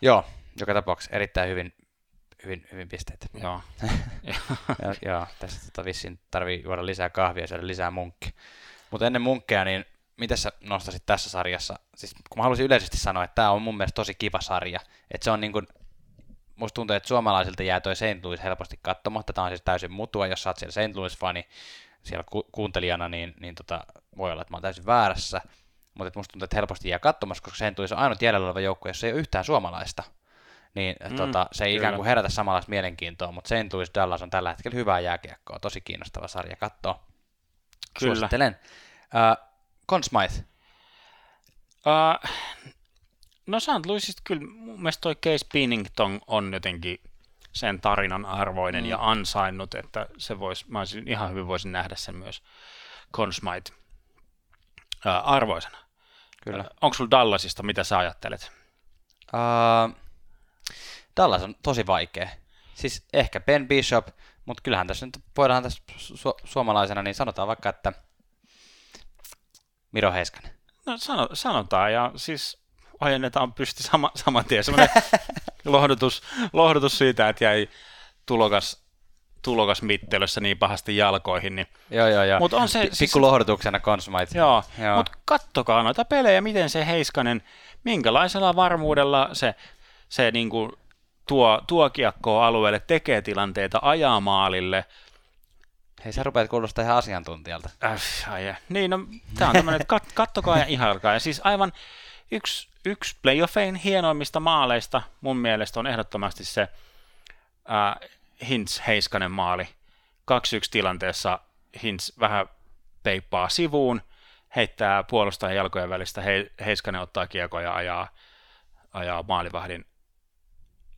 joo, joka tapauksessa erittäin hyvin, hyvin, hyvin pisteitä. joo. ja, joo, tässä tota vissiin tarvii juoda lisää kahvia ja syödä lisää munkki. Mutta ennen munkkeja, niin mitä sä nostasit tässä sarjassa? Siis kun mä haluaisin yleisesti sanoa, että tämä on mun mielestä tosi kiva sarja. Että se on niin kuin, musta tuntuu, että suomalaisilta jää toi St. Louis helposti katsomatta. Tämä on siis täysin mutua, jos sä oot siellä St. Louis-fani siellä ku- kuuntelijana, niin, niin tota, voi olla, että mä oon täysin väärässä. Mutta musta tuntuu, että helposti jää katsomassa, koska St. Louis on ainut jäljellä oleva joukkue, jossa ei ole yhtään suomalaista. Niin mm, tota, se ei kyllä. ikään kuin herätä samanlaista mielenkiintoa, mutta St. Louis Dallas on tällä hetkellä hyvää jääkiekkoa, tosi kiinnostava sarja katsoa. Kyllä. Suosittelen. Uh, Conn Smythe. Uh, no St. Louisista kyllä mun mielestä toi Case Pennington on jotenkin sen tarinan arvoinen mm. ja ansainnut, että se vois, mä olisin, ihan hyvin voisin nähdä sen myös uh, arvoisena. Kyllä. Onko sulla Dallasista, mitä sä ajattelet? Uh, Dallas on tosi vaikea. Siis ehkä Ben Bishop, mutta kyllähän tässä nyt voidaan tässä su- suomalaisena, niin sanotaan vaikka, että Miro Heiskanen. No sano, sanotaan, ja siis ojennetaan pysti sama, saman tien. Semmoinen lohdutus, lohdutus siitä, että jäi tulokas, tulokas mittelössä niin pahasti jalkoihin, niin Joo, joo, joo. Mut on se- siis- Pikku lohdutuksena Conn Smythe. Joo, Joo. Mutta kattokaa noita pelejä, miten se Heiskanen, minkälaisella varmuudella se, se niinku tuo, tuo kiekkoa alueelle, tekee tilanteita, ajaa maalille. Hei, sä rupeat kuulostaa ihan asiantuntijalta. Äh, ai, niin, no, tämä on tämmöinen, että kat, kattokaa ja ihailkaa. Ja siis aivan yksi, yksi playoffein hienoimmista maaleista mun mielestä on ehdottomasti se äh, Hintz-Heiskanen maali. 2-1 tilanteessa Hintz vähän peippaa sivuun, heittää puolustajan jalkojen välistä, He, Heiskanen ottaa kiekon ja ajaa, ajaa maalivahdin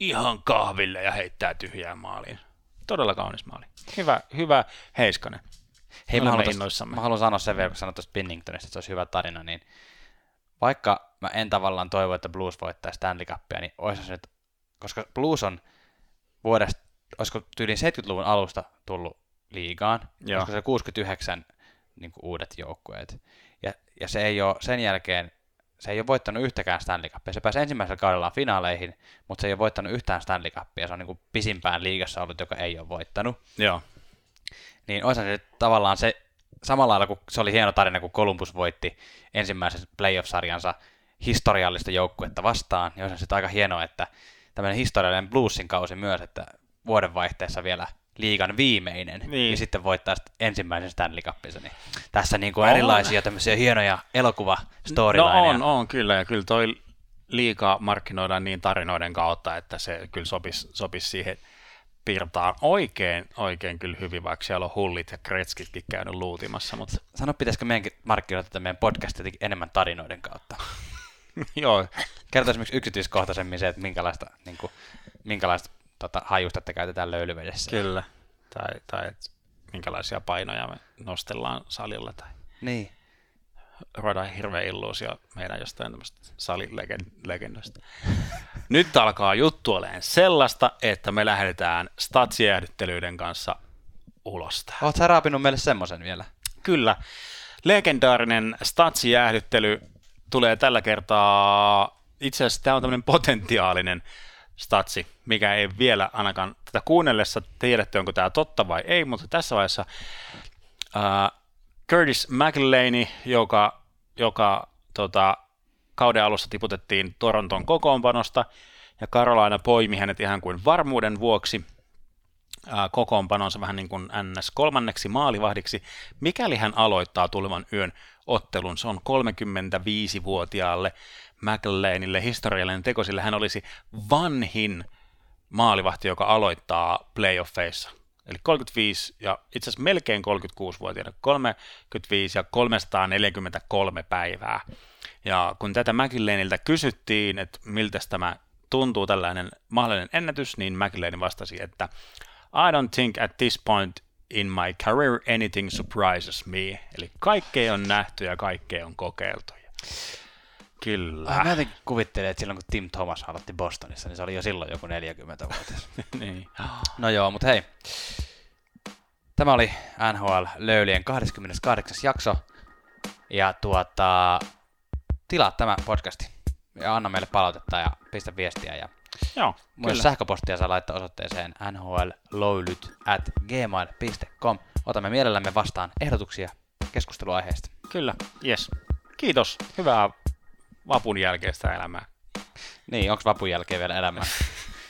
ihan kahville ja heittää tyhjään maaliin. Todella kaunis maali. Hyvä, hyvä Heiskanen. Hei, mä haluan, tosta, mä haluan sanoa sen verran, kun sanoit tuosta Pinningtonista, että se olisi hyvä tarina, niin vaikka mä en tavallaan toivo, että Blues voittaa Stanley Cupia, niin olisi se nyt, koska Blues on vuodesta, olisiko tyyliin 70-luvun alusta tullut liigaan, Joo. koska se 69 niin kuin uudet joukkueet. Ja, ja se ei ole sen jälkeen, se ei ole voittanut yhtäkään Stanley Cupia. Se pääsi ensimmäisellä kaudellaan finaaleihin, mutta se ei ole voittanut yhtään Stanley Cupia. Se on niin kuin pisimpään liigassa ollut, joka ei ole voittanut Joo. niin olisi se tavallaan se samalla lailla, kun se oli hieno tarina, kun Columbus voitti ensimmäisen playoff-sarjansa, historiallista joukkuetta vastaan, ja on sitten aika hienoa, että tämmöinen historiallinen bluesin kausi myös, että vuodenvaihteessa vielä liigan viimeinen, niin. ja sitten voittaa ensimmäisen Stanley Cupinsa. Niin tässä niin kuin on erilaisia tämmöisiä hienoja elokuva No on, on kyllä, ja kyllä toi liikaa markkinoidaan niin tarinoiden kautta, että se kyllä sopisi, sopisi siihen piirtaan oikein, oikein kyllä hyvin, vaikka siellä on hullit ja kretskitkin käynyt luutimassa. Mutta... Sano, pitäisikö meidänkin markkinoida tätä meidän podcastia enemmän tarinoiden kautta? Joo. Kertoisi esimerkiksi yksityiskohtaisemmin se, että minkälaista, niin kuin, minkälaista tota, hajustetta käytetään löylyvedessä. Kyllä. Tai, tai että minkälaisia painoja me nostellaan salilla. Tai... Niin ruodaan hirveä illuusio meidän jostain tämmöistä salilegendosta. Nyt alkaa juttu olemaan sellaista, että me lähdetään statsijäähdyttelyiden kanssa ulos. Oletko sä raapinut meille semmoisen vielä? Kyllä. Legendaarinen statsijäähdyttely tulee tällä kertaa, itse asiassa tämä on tämmöinen potentiaalinen statsi, mikä ei vielä ainakaan tätä kuunnellessa tiedetty, onko tämä totta vai ei, mutta tässä vaiheessa ää, Curtis McLeany, joka, joka tota, kauden alussa tiputettiin Toronton kokoonpanosta, ja Carolina poimi hänet ihan kuin varmuuden vuoksi ää, kokoonpanonsa vähän niin kuin NS. kolmanneksi maalivahdiksi, mikäli hän aloittaa tulevan yön ottelun. Se on 35-vuotiaalle McLeanille historiallinen teko, sillä hän olisi vanhin maalivahti, joka aloittaa playoffeissa Eli 35 ja itse asiassa melkein 36-vuotiaana, 35 ja 343 päivää. Ja kun tätä McLeaniltä kysyttiin, että miltä tämä tuntuu tällainen mahdollinen ennätys, niin McLean vastasi, että I don't think at this point in my career anything surprises me. Eli kaikkea on nähty ja kaikkea on kokeiltu. Kyllä. Mä jotenkin kuvittelin, että silloin kun Tim Thomas aloitti Bostonissa, niin se oli jo silloin joku 40-vuotias. niin. No joo, mutta hei. Tämä oli NHL Löylien 28. jakso. Ja tuota, tilaa tämä podcasti ja anna meille palautetta ja pistä viestiä. Ja Joo, Myös sähköpostia saa laittaa osoitteeseen nhlloulyt at gmail.com. Otamme mielellämme vastaan ehdotuksia keskusteluaiheesta. Kyllä, yes. Kiitos. Hyvää vapun jälkeistä elämää. Niin, onko vapun jälkeen vielä elämää?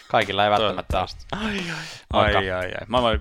Kaikilla ei välttämättä ole. Ai ai. Ai ai ai. Mä voin